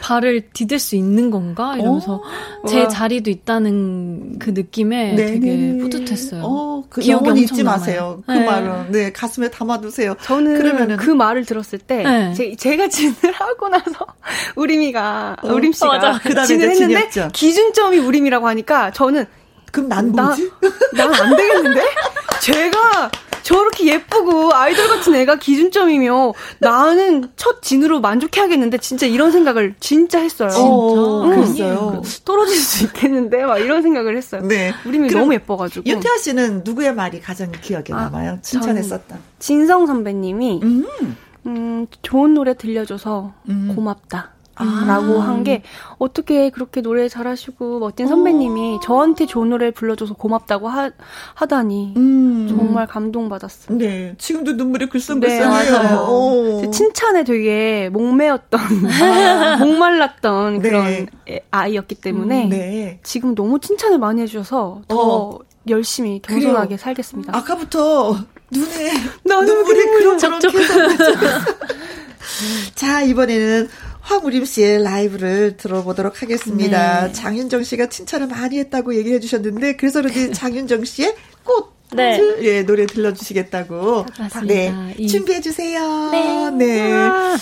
발을 디딜 수 있는 건가 이러면서 오, 어? 제 자리도 있다는 그 느낌에 네, 되게 네. 뿌듯했어요. 어, 그 기억이 잊지 남아요. 마세요. 그 네. 말은 네 가슴에 담아두세요. 저는 그러면은 그 말을 들었을 때 네. 제, 제가 진을 하고 나서 우림이가 어, 우림 씨가 그 진을 했는데 기준점이 우림이라고 하니까 저는 그럼 난 뭐지? 난 안 되겠는데? 제가 저렇게 예쁘고 아이돌 같은 애가 기준점이며 나는 첫 진으로 만족해야겠는데 진짜 이런 생각을 진짜 했어요. 진짜? 어, 그랬어요. 떨어질 수 있겠는데 막 이런 생각을 했어요. 네. 우림이 너무 예뻐가지고. 윤태아 씨는 누구의 말이 가장 기억에 아, 남아요? 칭찬했었다. 진성 선배님이 음. 음, 좋은 노래 들려줘서 음. 고맙다. 아. 라고 한게 어떻게 그렇게 노래 잘하시고 멋진 선배님이 오. 어. 저한테 좋은 노래를 불러줘서 고맙다고 하, 하다니 음. 정말 감동받았어요. 네, 지금도 눈물이 글썽글썽해요. 네, 칭찬에 되게 목매였던 목말랐던 네. 그런 아이였기 때문에 음, 네. 지금 너무 칭찬을 많이 해주셔서 더 어. 열심히 겸손하게 그래요. 살겠습니다. 아까부터 눈에 눈물이 그럭저럭 자 이번에는 황우림 씨의 라이브를 들어보도록 하겠습니다. 네. 장윤정 씨가 칭찬을 많이 했다고 얘기해 주셨는데 그래서 그런지 장윤정 씨의 꽃 네. 예, 노래 들려주시겠다고. 맞습니다. 네. 이... 준비해 주세요. 네. 네.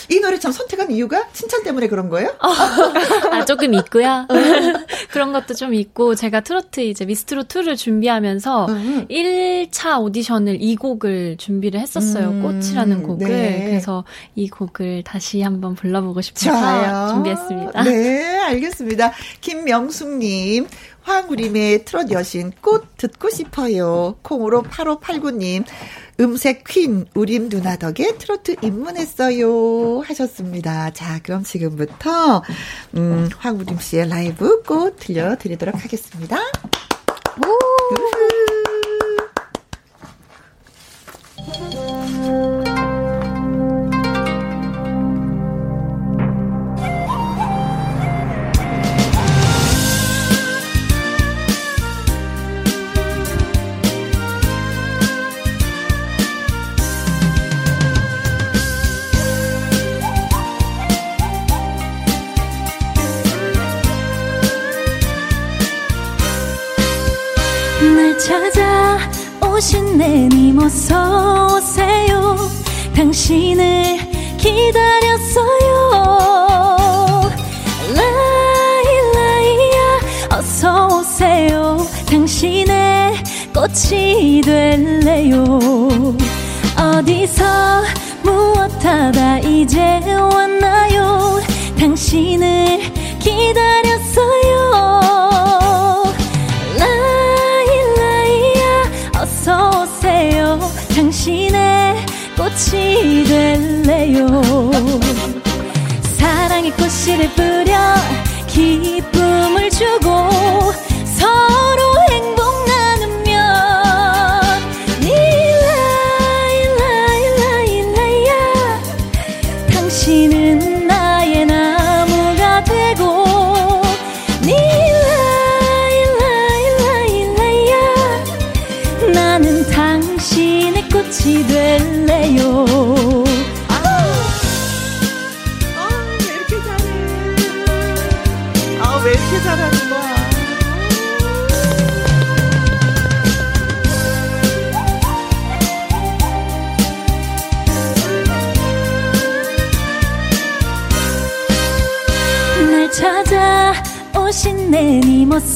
이 노래 참 선택한 이유가 칭찬 때문에 그런 거예요? 어, 아, 조금 있고요. 어. 그런 것도 좀 있고, 제가 트로트 이제 미스트로 2를 준비하면서 음. 1차 오디션을 이 곡을 준비를 했었어요. 음. 꽃이라는 곡을. 네. 그래서 이 곡을 다시 한번 불러보고 싶어서 준비했습니다. 네, 알겠습니다. 김명숙님. 황우림의 트롯 여신 꽃 듣고 싶어요. 콩으로 8589님. 음색 퀸 우림 누나 덕에 트로트 입문했어요 하셨습니다. 자, 그럼 지금부터 음, 황우림 씨의 라이브 꽃 들려드리도록 하겠습니다. 오! 어서 오세요. 당신을 기다렸어요. 라일라이야 어서 오세요. 당신의 꽃이 될래요. 어디서 무엇하다 이제 왔나요? 당신을 기다렸어요 꽃이 될래요? 사랑의 꽃씨를 뿌려 기쁨을 주고 서로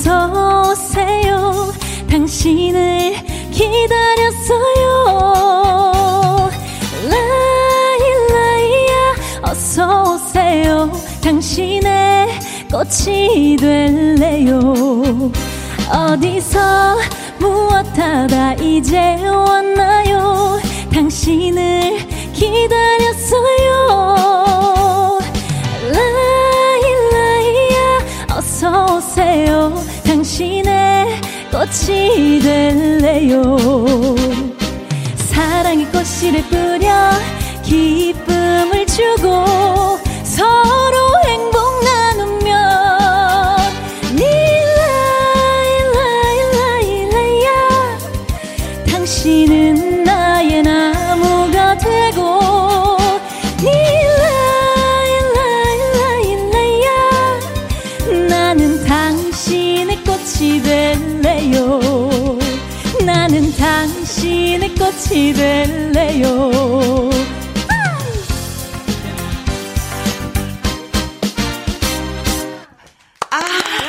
어서 오세요. 당신을 기다렸어요. 라일라이야 어서 오세요. 당신의 꽃이 될래요. 어디서 무엇하다 이제 왔나요? 당신을 기다렸어요. 라일라이야 어서 오세요 당신의 꽃이 될래요? 사랑의 꽃씨를 뿌려 기쁨을 주고 서로 꽃이 될래요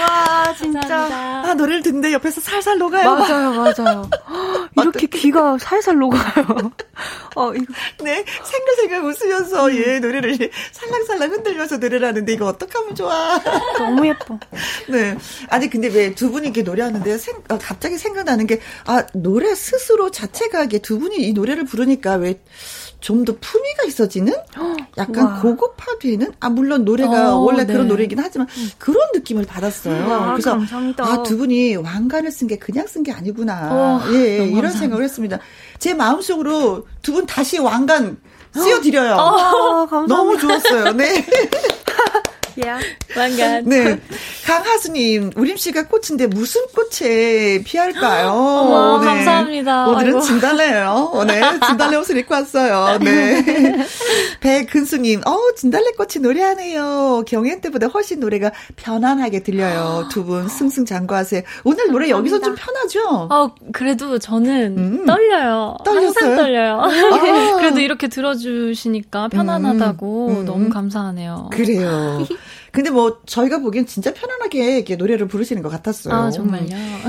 와, 진짜. 아, 노래를 듣는데 옆에서 살살 녹아요. 맞아요, 맞아요. 이렇게 귀가 살살 녹아요. 어, 이거. 네, 생글생글 웃으면서, 예, 노래를 살랑살랑 흔들면서 노래를 하는데, 이거 어떡하면 좋아. 너무 예뻐. 네. 아니, 근데 왜 두 분이 이렇게 노래하는데, 생, 어, 갑자기 생각나는 게, 아, 노래 스스로 자체가 이게 두 분이 이 노래를 부르니까 왜, 좀 더 품위가 있어지는? 약간 와. 고급화되는? 아, 물론 노래가 어, 원래 네. 그런 노래이긴 하지만, 그런 느낌을 받았어요. 와, 그래서, 감사합니다. 아, 두 분이 왕관을 쓴 게 그냥 쓴 게 아니구나. 어, 예, 이런 감사합니다. 생각을 했습니다. 제 마음속으로 두 분 다시 왕관 씌워드려요. 아, 감사합니다. 너무 좋았어요. 네. 예. 왕관. 네. 강하수님, 우림 씨가 꽃인데 무슨 꽃에 피할까요? 어머, 감사합니다. 오늘은 아이고. 진달래예요. 네, 진달래 옷을 입고 왔어요. 네. 백근수님, 어, 진달래 꽃이 노래하네요. 경연 때보다 훨씬 노래가 편안하게 들려요. 두 분 승승장구하세요. 오늘 노래 여기서 좀 편하죠? 어, 그래도 저는 음. 떨려요. 떨렸어요? 항상 떨려요. 아. 그래도 이렇게 들어주시니까 편안하다고 음, 음. 너무 감사하네요. 그래요. 근데 뭐 저희가 보기엔 진짜 편안하게 이렇게 노래를 부르시는 것 같았어요. 아, 정말요?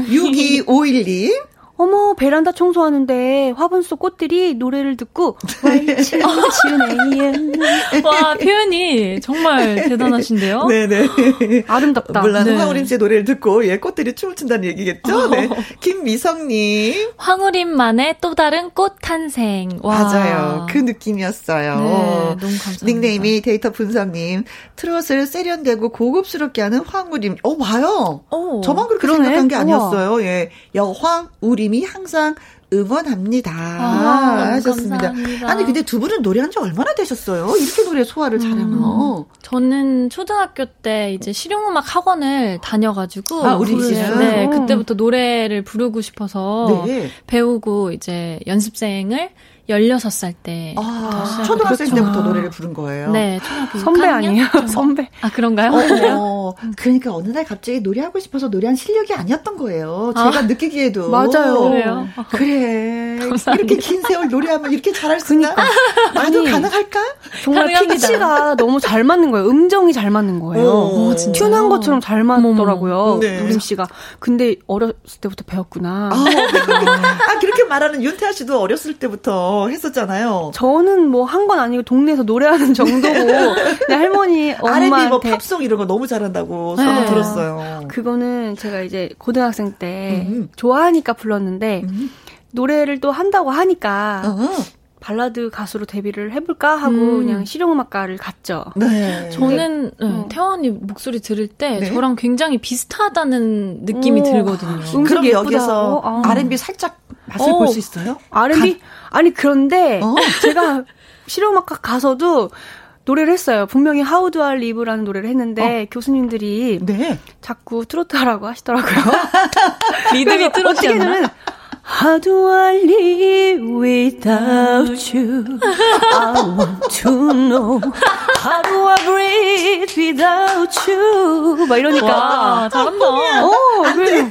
6251님. 어머, 베란다 청소하는데 화분 속 꽃들이 노래를 듣고 왈츠추네요. 와, 표현이 정말 대단하신데요? 네네. 아름답다. 물론 네. 황우림 씨의 노래를 듣고 예 꽃들이 춤을 춘다는 얘기겠죠. 네. 김미성님 황우림만의 또 다른 꽃 탄생. 와. 맞아요. 그 느낌이었어요. 네, 너무 감사합니다. 닉네임이 데이터 분석님 트롯을 세련되고 고급스럽게 하는 황우림. 어 봐요. 오, 저만 그렇게 그러네. 생각한 게 우와. 아니었어요. 예, 여황 우림 이 항상 응원합니다. 아, 하셨습니다. 감사합니다. 아니 근데 두 분은 노래한 지 얼마나 되셨어요? 이렇게 노래 소화를 잘하면. 저는 초등학교 때 이제 실용음악 학원을 다녀가지고 아, 우림 그-? 네, 어. 그때부터 노래를 부르고 싶어서 네. 배우고 이제 연습생을 16살 때 아, 초등학생 때부터 노래를 부른 거예요. 네, 초등학교 선배 6학년? 아니에요? 선배. 아, 그런가요? 어, 그러니까 어느 날 갑자기 노래하고 싶어서 노래한 실력이 아니었던 거예요. 제가 느끼기에도. 맞아요. 그래요? 그래. 감사합니다. 이렇게 긴 세월 노래하면 이렇게 잘할 수 있나? 나도 아니, 가능할까? 정말 가능합니다. 피치가 너무 잘 맞는 거예요. 음정이 잘 맞는 거예요. 오, 어, 진짜요? 튜난 것처럼 잘 맞더라고요. 네. 우림 씨가. 근데 어렸을 때부터 배웠구나. 아, 아, 그렇게 말하는 윤태아 씨도 어렸을 때부터 했었잖아요. 저는 뭐 한 건 아니고 동네에서 노래하는 정도고 할머니 R&B 뭐 엄마한테 팝송 이런 거 너무 잘한다고 네. 저도 들었어요. 그거는 제가 이제 고등학생 때 음. 좋아하니까 불렀는데 음. 노래를 또 한다고 하니까 어, 발라드 가수로 데뷔를 해볼까 하고 음. 그냥 실용음악과를 갔죠. 네. 저는 네, 어. 태화 언니 목소리 들을 때 네. 저랑 굉장히 비슷하다는 느낌이 오. 들거든요. 음. 그럼 여기서? 아. R&B 살짝 맛을 어. 볼수 있어요? R&B 아니 그런데 어. 제가 실용음악과 가서도 노래를 했어요. 분명히 How Do I Live라는 노래를 했는데 교수님들이 네. 자꾸 트로트 하라고 하시더라고요. 리듬이 트롯이었나? How do I live without you? I want to know. How do I breathe without you? 막 이러니까. 와, 잘한다. 어, 그래.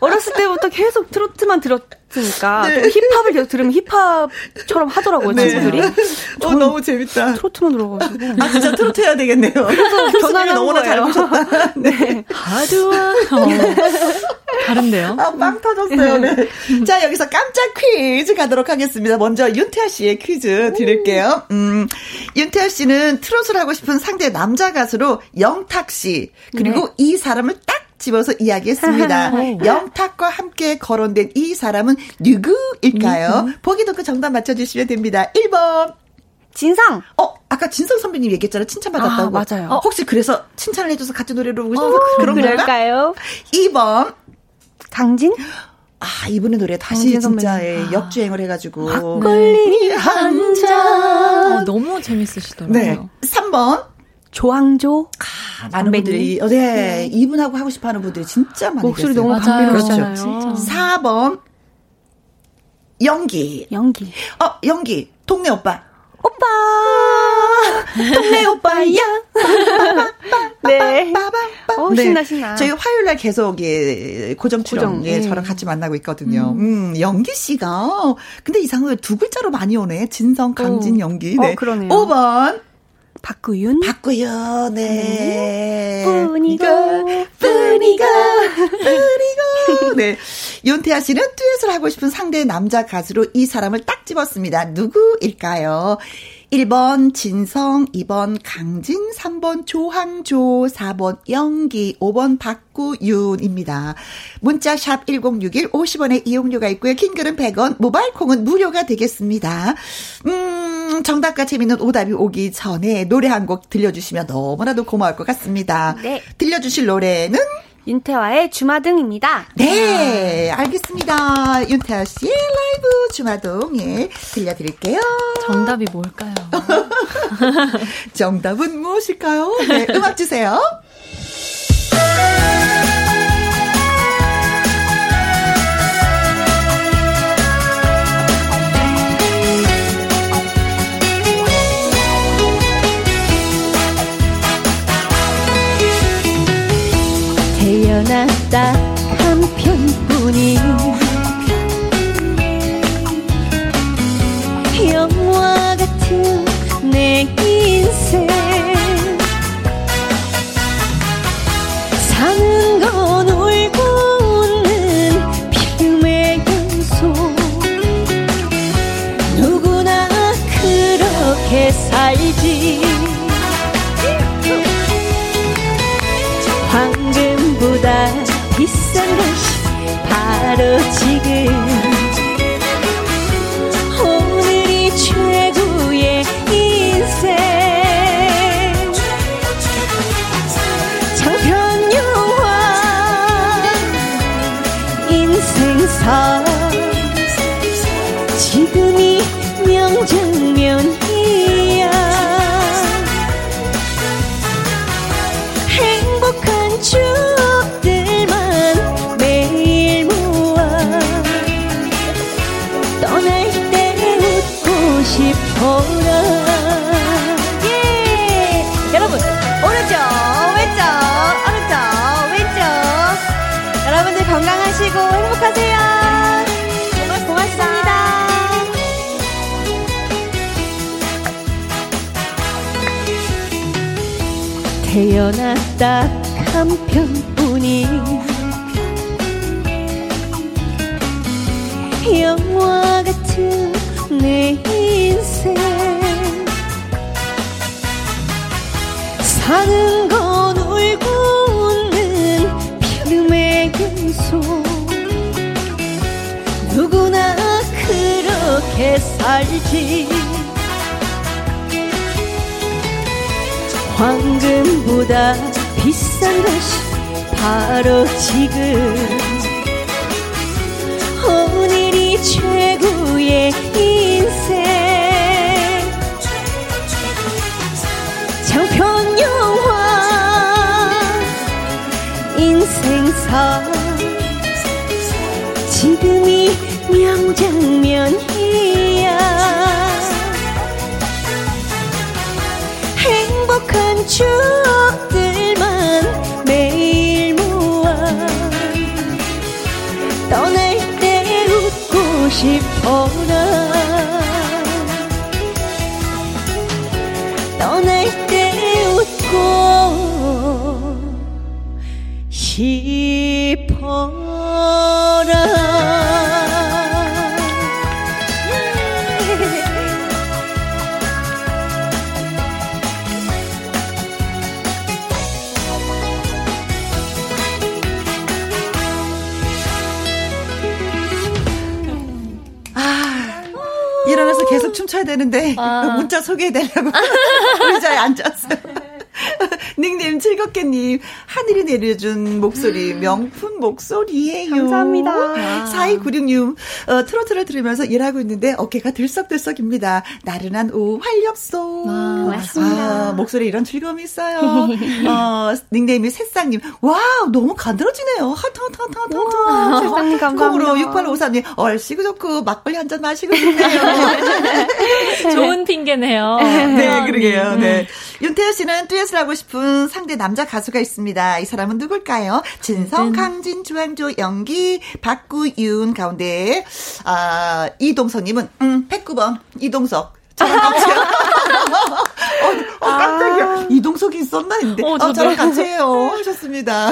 어렸을 때부터 계속 트로트만 들었으니까 네. 또 힙합을 계속 들으면 힙합처럼 하더라고요, 친구들이. 어, 너무 재밌다. 트로트만 들어가지고. 아, 진짜 트로트 해야 되겠네요. 변화를 한 너무나 잘 거예요. 보셨다. 네. 하두아. 다른데요? 아, 빵 터졌어요. 네. 자, 여기서 깜짝 퀴즈 가도록 하겠습니다. 먼저 윤태아 씨의 퀴즈 드릴게요. 음, 윤태아 씨는 트롯을 하고 싶은 상대 남자 가수로 영탁 씨, 그리고 이 사람을 딱 집어서 이야기했습니다. 영탁과 함께 거론된 이 사람은 누구일까요? 보기 듣고 정답 맞춰주시면 됩니다. 1번. 진상! 어, 아까 진성 선배님 얘기했잖아요. 칭찬받았다고. 아, 맞아요. 어, 혹시 그래서 칭찬을 해줘서 같이 노래를 부르고 싶어서 어, 그런? 그럴까요? 2번. 강진? 아, 이분의 노래 다시 강진 진짜 선배님. 예, 역주행을 해가지고. 막걸리 한 잔. 어, 너무 재밌으시더라고요. 네. 3번. 조항조? 아, 많은. 분들이, 어, 네, 이분하고 하고 싶어 하는 분들이 진짜 많이 목소리 계세요. 너무. 감미로우시잖아요. 진짜. 4번. 연기. 연기. 어, 연기. 동네 오빠. 오빠! 동네 오빠야! 네. 어, 신나, 신나. 저희 화요일 날 계속 예, 고정 출연 고정, 예, 네. 저랑 같이 만나고 있거든요. 음, 연기 씨가 근데 이상하게 두 글자로 많이 오네. 진성, 강진, 어. 연기. 어, 네. 그러네요. 5번 박구윤. 바꾸요. 네. 뿐이고, 뿐이고, 뿐이고. 네. 윤태아 씨는 듀엣을 하고 싶은 상대 남자 가수로 이 사람을 딱 집었습니다. 누구일까요? 1번 진성, 2번 강진, 3번 조항조, 4번 영기, 5번 박구윤입니다. 문자 샵 1061, 50원의 이용료가 있고요. 킹글은 100원, 모바일 콩은 무료가 되겠습니다. 음, 정답과 재밌는 오답이 오기 전에 노래 한 곡 들려주시면 너무나도 고마울 것 같습니다. 네. 들려주실 노래는? 윤태화의 주마등입니다. 네, 알겠습니다. 윤태아 씨의 라이브 주마동, 예, 들려드릴게요. 정답이 뭘까요? 정답은 무엇일까요? 네, 음악 주세요. 태어났다 한 편뿐인 바 태어났다 한 편뿐인 영화 같은 내 인생. 사는 건 울고 웃는 피름의 연속. 누구나 그렇게 살지 황금보다 비싼 것이 바로 지금. 오늘이 최고의 인생. 장편 영화 인생사. 지금이 명장면 추억들만 매일 모아 떠날 때 웃고 싶어라. 떠날 때 웃고 싶 춤춰야 되는데 아. 문자 소개해달라고 의자에 앉았어요. 닉네임 즐겁게님 하늘이 내려준 목소리 명품 목소리예요. 감사합니다. 4296님 어, 트로트를 들으면서 일하고 있는데 어깨가 들썩들썩입니다. 나른한 오후 활력소. 고맙습니다. 아, 목소리 이런 즐거움이 있어요. 어, 닉네임이 새싹님 와우 너무 간드러지네요. 하트 하트 하트 하트 하트. 새싹님 감사합니다. 콩으로 6854님 얼씨구 좋고 막걸리 한 잔 마시고 싶네요. 좋은 핑계네요. 네, 그러게요. 네. 윤태현 씨는 듀엣을 하고 싶은 싶은 상대 남자 가수가 있습니다. 이 사람은 누굴까요? 진성, 강진, 주한조, 연기, 박구윤 가운데 아 이동석님은 음 109번 이동석. 어, 어, 깜짝이야. 아. 이동석이 있었나 했는데. 어, 어, 저랑 같이 해요. 하셨습니다.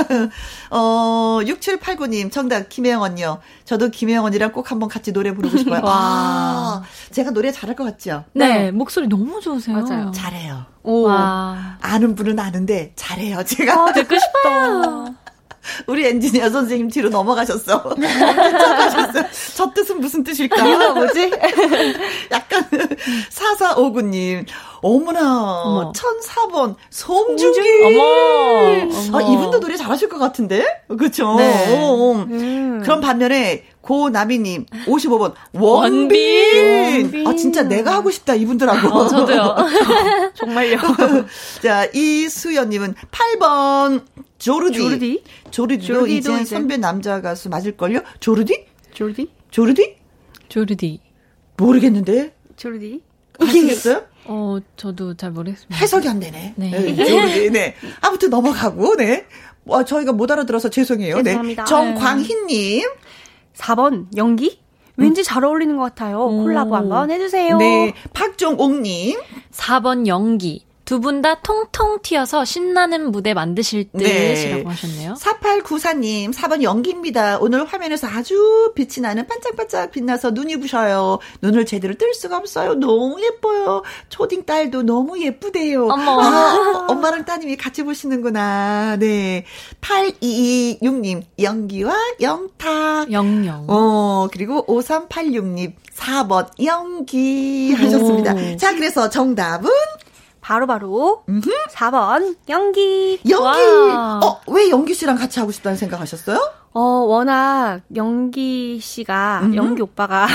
어, 6789님, 정답, 김혜영 언니요. 저도 김혜영 언니랑 꼭 한번 같이 노래 부르고 싶어요. 와. 아, 제가 노래 잘할 것 같죠? 네, 네, 목소리 너무 좋으세요. 맞아요. 잘해요. 오. 와. 아는 분은 아는데, 잘해요, 제가. 아, 듣고 싶다. 우리 엔지니어 선생님 뒤로 넘어가셨어. 저 뜻은 무슨 뜻일까? 뭐지? 약간, 4459님. 어머나, 어머. 1004번, 송중기. 어머, 어머. 아, 이분도 노래 잘하실 것 같은데? 그쵸? 네. 어, 어. 음. 그럼 반면에, 고나미님, 55번, 원빈. 원빈. 아, 진짜 내가 하고 싶다, 이분들하고. 어, 저도요. 정말요. 자, 이수연님은 8번, 조르디. 조르디? 조르디도 이제, 이제 선배 남자 가수 맞을걸요? 조르디? 조르디? 조르디? 조르디. 모르겠는데. 조르디? 아시겠어요? 어, 저도 잘 모르겠습니다. 해석이 안 되네. 네. 네, 조르디, 네. 아무튼 넘어가고, 네. 와, 저희가 못 알아들어서 죄송해요. 네. 죄송합니다. 네. 정광희님. 4번, 연기? 왠지 음. 잘 어울리는 것 같아요. 콜라보 한번 해주세요. 네. 박종옥님. 4번 연기. 두 분 다 통통 튀어서 신나는 무대 만드실 듯이라고 네. 하셨네요. 4894님, 4번 연기입니다. 오늘 화면에서 아주 빛이 나는 반짝반짝 빛나서 눈이 부셔요. 눈을 제대로 뜰 수가 없어요. 너무 예뻐요. 초딩 딸도 너무 예쁘대요. 어머. 아, 엄마랑 따님이 같이 보시는구나. 네. 8226님, 연기와 영탁. 영영. 어, 그리고 5386님, 4번 연기 하셨습니다. 오. 자, 그래서 정답은 바로바로 바로 4번 연기. 연기. 와. 어, 왜 연기 씨랑 같이 하고 싶다는 생각하셨어요? 어, 워낙 연기 씨가 음흠. 연기 오빠가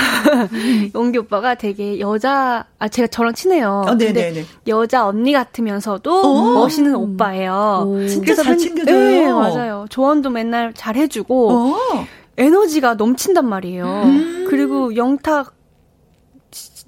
연기 오빠가 되게 여자 아 제가 저랑 친해요. 어, 근데 여자 언니 같으면서도 오. 멋있는 오빠예요. 오. 진짜 잘 챙겨줘요. 네, 맞아요. 조언도 맨날 잘 해주고 오. 에너지가 넘친단 말이에요. 음. 그리고 영탁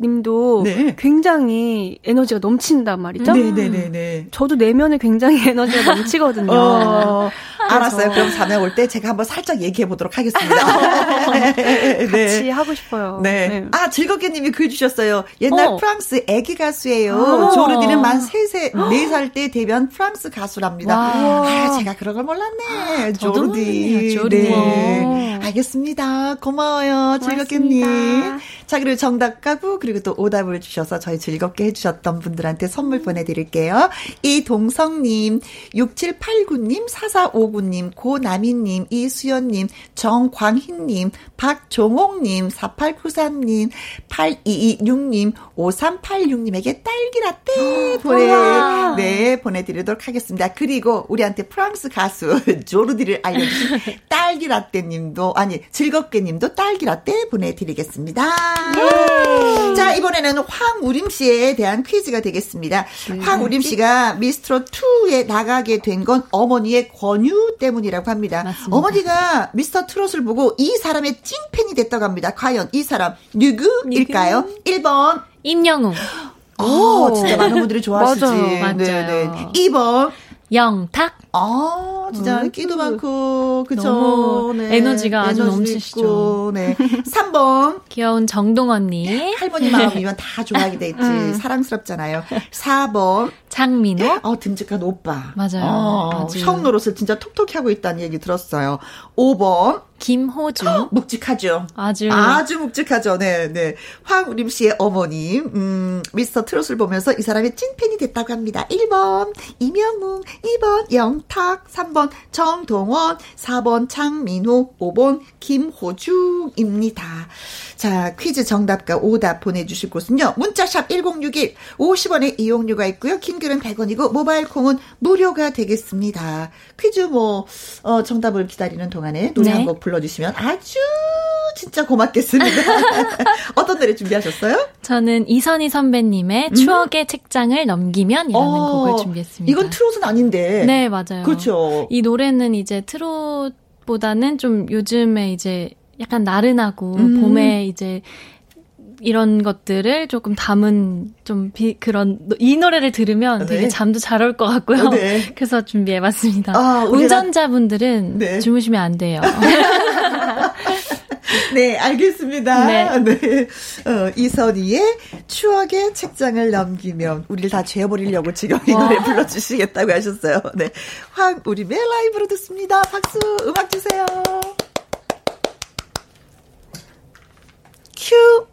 님도 네. 굉장히 에너지가 넘친단 말이죠. 네네네. 네, 네, 네. 저도 내면에 굉장히 에너지가 넘치거든요. 어, 알았어요. 그럼 자매 올때 제가 한번 살짝 얘기해 보도록 하겠습니다. 네. 같이 하고 싶어요. 네. 네. 아 즐겁게님이 글 주셨어요. 옛날 어. 프랑스 애기 가수예요. 어. 조르디는 만 3세 4살 때 데뷔한 프랑스 가수랍니다. 와. 아 제가 그런 걸 몰랐네. 아, 조르디. 조르디. 네. 알겠습니다. 고마워요. 즐겁게님. 자 그리고 정답 가고 그리고 또 오답을 주셔서 저희 즐겁게 해주셨던 분들한테 선물 음. 보내드릴게요. 이동성님, 6789님, 4459님, 고나미님, 이수연님, 정광희님, 박종옥님, 4893님, 8226님, 5386님에게 딸기라떼 보내, 네, 보내드리도록 하겠습니다. 그리고 우리한테 프랑스 가수 조르디를 알려주신 딸기라떼님도, 아니, 즐겁게님도 딸기라떼 보내드리겠습니다. 예. 자, 이번에는 황우림 씨에 대한 퀴즈가 되겠습니다. 음, 황우림 씨가 미스트롯 2에 나가게 된 건 어머니의 권유 때문이라고 합니다. 맞습니다. 어머니가 미스터 트롯을 보고 이 사람의 찐팬이 됐다고 합니다. 과연 이 사람 누구일까요? 누구? 1번 임영웅. 오, 진짜 많은 분들이 좋아하시지. 맞아요. 맞아요. 네, 네. 2번 영탁. 아, 진짜 음, 끼도 많고, 그쵸. 네. 에너지가 아주 넘치시죠. 네. 3번. 귀여운 정동 언니. 할머니 마음이면 다 좋아하게 돼 있지. 음. 사랑스럽잖아요. 4번. 장민호. 어, 듬직한 오빠. 맞아요. 어, 형 노릇을 진짜 톡톡히 하고 있다는 얘기 들었어요. 5번. 김호중. 어, 묵직하죠. 아주. 아주 묵직하죠. 네, 네. 황우림 씨의 어머님, 음, 미스터 트롯을 보면서 이 사람의 찐팬이 됐다고 합니다. 1번, 이명웅. 2번, 영탁. 3번, 정동원. 4번, 장민호. 5번, 김호중입니다. 자, 퀴즈 정답과 오답 보내주실 곳은요. 문자샵 1061, 50원의 이용료가 있고요. 킹글은 100원이고, 모바일 콩은 무료가 되겠습니다. 퀴즈 뭐, 어, 정답을 기다리는 동안에 노래 네. 한곡 불러주시면 아주 진짜 고맙겠습니다. 어떤 노래 준비하셨어요? 저는 이선희 선배님의 음? 추억의 책장을 넘기면이라는 어, 곡을 준비했습니다. 이건 트롯은 아닌데. 네, 맞아요. 그렇죠. 이 노래는 이제 트롯보다는 좀 요즘에 이제 약간 나른하고 음. 봄에 이제 이런 것들을 조금 담은 좀 비, 그런 이 노래를 들으면 아, 네. 되게 잠도 잘 올 것 같고요. 아, 네. 그래서 준비해봤습니다. 아, 운전자분들은 네. 주무시면 안 돼요. 네, 알겠습니다. 네. 네. 어, 이선희의 추억의 책장을 넘기면 우리를 다 죄어버리려고 지금 이 노래 불러주시겠다고 하셨어요. 네. 황우림의 라이브로 듣습니다. 박수, 음악 주세요. 큐!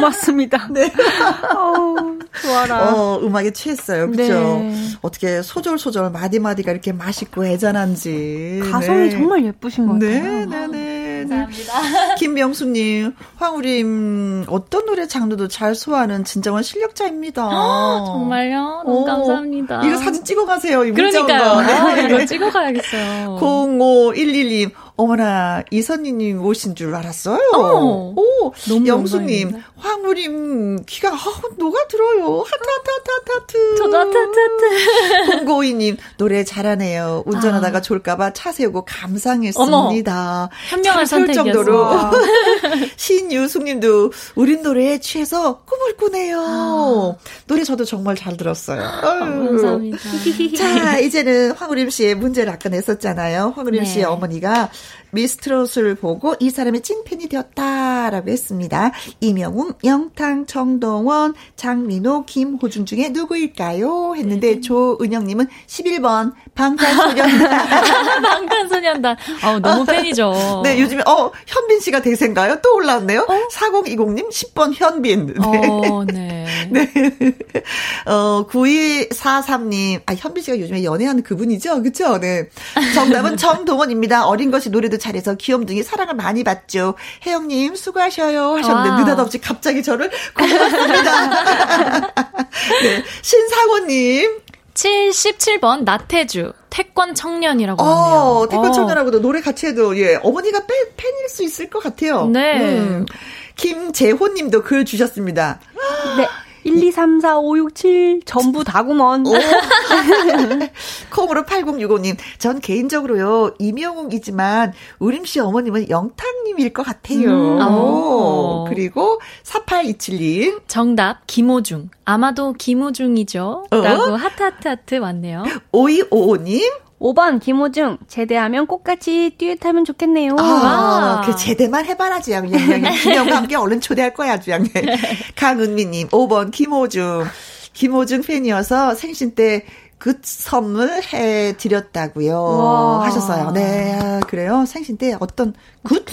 고맙습니다. 네. 어우, 좋아라. 어, 음악에 취했어요. 네. 그죠? 네. 어떻게 소절소절 마디마디가 이렇게 맛있고 애잔한지. 가성이 네. 정말 예쁘신 것 네, 같아요. 네네 네. 감사합니다. 김명수님, 황우림, 어떤 노래 장르도 잘 소화하는 진정한 실력자입니다. 아, 정말요? 너무 오, 감사합니다. 이거 사진 찍어 가세요. 이 그러니까요. 아, 이거 찍어 가야겠어요. 05112 어머나, 이선희님 오신 줄 알았어요. 어머, 오, 영수님. 황우림, 귀가, 아, 녹아 들어요. 하트 하트 하트 하트. 저도 하트 하트 하트. 0952님, 노래 잘하네요. 운전하다가 졸까봐 차 세우고 감상했습니다. 현명한. 선택이었습니다. 신유숙님도 우린 노래에 취해서 꿈을 꾸네요. 노래 저도 정말 잘 들었어요. 아유. 감사합니다. 자, 이제는 황우림 씨의 문제를 아까 냈었잖아요. 황우림 네. 씨의 어머니가 미스트롯을 보고 이 사람의 찐팬이 되었다라고 했습니다. 이명웅, 영탕, 정동원, 장민호, 김호중 중에 누구일까요? 했는데 네. 조은영님은 11번 방탄소년단. 방탄소년단. 아우, 너무 팬이죠. 네, 요즘에 어 현빈 씨가 대세인가요? 또 올라왔네요. 4020님 10번 현빈. 네. 어, 네. 네. 어, 9243님. 아, 현빈 씨가 요즘에 연애하는 그분이죠? 그쵸? 네. 정답은 정동원입니다. 어린 것이 노래도 잘해서 귀염둥이 사랑을 많이 받죠. 혜영님, 수고하셔요. 하셨는데, 와. 느닷없이 갑자기 저를 고맙습니다. 네. 신상호님. 77번 나태주 태권 청년이라고 하네요. 어, 태권 어. 청년하고도 노래 같이 해도, 예, 어머니가 팬, 팬일 수 있을 것 같아요. 네. 음. 김재호 님도 글 주셨습니다. 네. 1, 2, 3, 4, 5, 6, 7 전부 다구먼. 오. 콩으로 8065님. 전 개인적으로요, 이명웅이지만, 우림 씨 어머님은 영탁님일 것 같아요. 음, 오. 오. 그리고 4827님. 정답 김호중. 아마도 김호중이죠. 어? 라고 하트 하트 하트 왔네요. 5255님. 5번 김호중 제대하면 꽃같이 듀엣하면 좋겠네요. 아, 와. 그 제대만 해봐라지, 그냥. 그냥 김영과 함께 얼른 초대할 거야, 그냥. 강은미님, 5번 김호중. 김호중 팬이어서 생신 때그 선물 해 드렸다고요. 와. 하셨어요. 네, 아, 그래요. 생신 때 어떤 굿즈?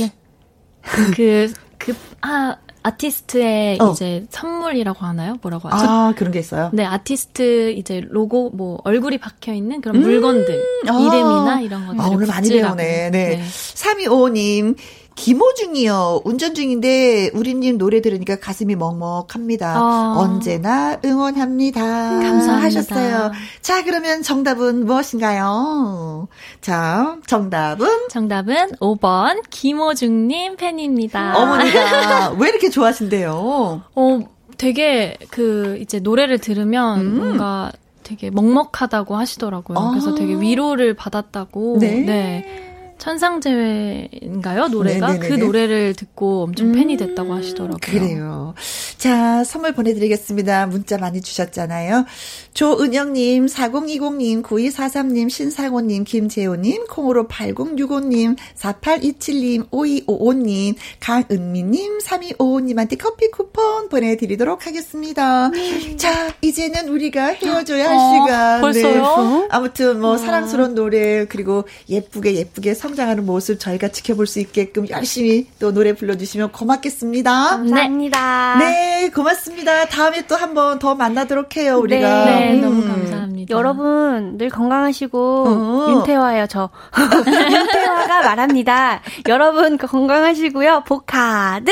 그, 그, 아, 아티스트의 어. 이제 선물이라고 하나요? 뭐라고 하죠? 아, 그런 게 있어요. 네, 아티스트 이제 로고, 뭐, 얼굴이 박혀 있는 그런 물건들, 아. 이름이나 이런 것들. 아, 오늘 많이 배우네. 네. 3255님, 김호중이요. 운전 중인데, 우리님 노래 들으니까 가슴이 먹먹합니다. 아. 언제나 응원합니다. 감사합니다. 하셨어요. 자, 그러면 정답은 무엇인가요? 자, 정답은 정답은 5번 김호중 님 팬입니다. 어머니가 왜 이렇게 좋아하신대요? 어, 되게 그 이제 노래를 들으면 음. 뭔가 되게 먹먹하다고 하시더라고요. 아. 그래서 되게 위로를 받았다고. 네. 천상재회인가요? 노래가? 네네네네. 그 노래를 듣고 엄청 팬이 됐다고 음, 하시더라고요. 그래요. 자, 선물 보내드리겠습니다. 문자 많이 주셨잖아요. 조은영님, 4020님, 9243님, 신상호님, 김재호님, 콩으로 8065님, 4827님, 5255님, 강은미님, 3255님한테 커피 쿠폰 보내드리도록 하겠습니다. 자, 이제는 우리가 헤어져야 할 어, 시간. 벌써요? 아무튼 뭐 사랑스러운 노래 그리고 예쁘게 예쁘게 성장하는 모습 저희가 지켜볼 수 있게끔 열심히 또 노래 불러주시면 고맙겠습니다. 감사합니다. 네, 고맙습니다. 다음에 또 한 번 더 만나도록 해요, 우리가. 네, 음. 너무 감사합니다. 여러분 늘 건강하시고 어. 윤태화예요 저 윤태화가 말합니다. 여러분 건강하시고요 복 가득.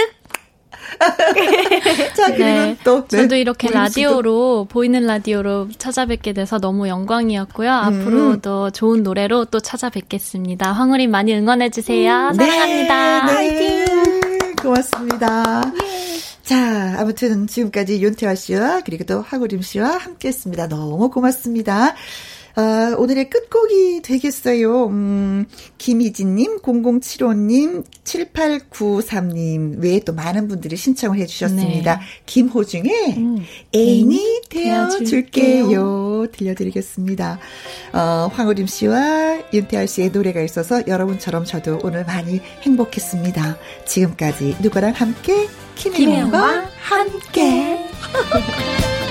자, 그리고 네. 또. 네, 저도 이렇게. 라디오로 보이는 라디오로 찾아뵙게 돼서 너무 영광이었고요. 앞으로도 좋은 노래로 또 찾아뵙겠습니다. 황우림 많이 응원해 주세요. 사랑합니다. 네, 네, 고맙습니다. 자, 아무튼 지금까지 윤태화 씨와 그리고 또 하구림 씨와 함께 했습니다. 너무 고맙습니다. 아, 오늘의 끝곡이 되겠어요. 음, 김희진님, 0075님, 7893님, 외에 또 많은 분들이 신청을 해주셨습니다. 네. 김호중의 애인이 되어줄게요. 들려드리겠습니다. 어, 황우림 씨와 윤태할 씨의 노래가 있어서 여러분처럼 저도 오늘 많이 행복했습니다. 지금까지 누구랑 함께? 김혜영과 함께.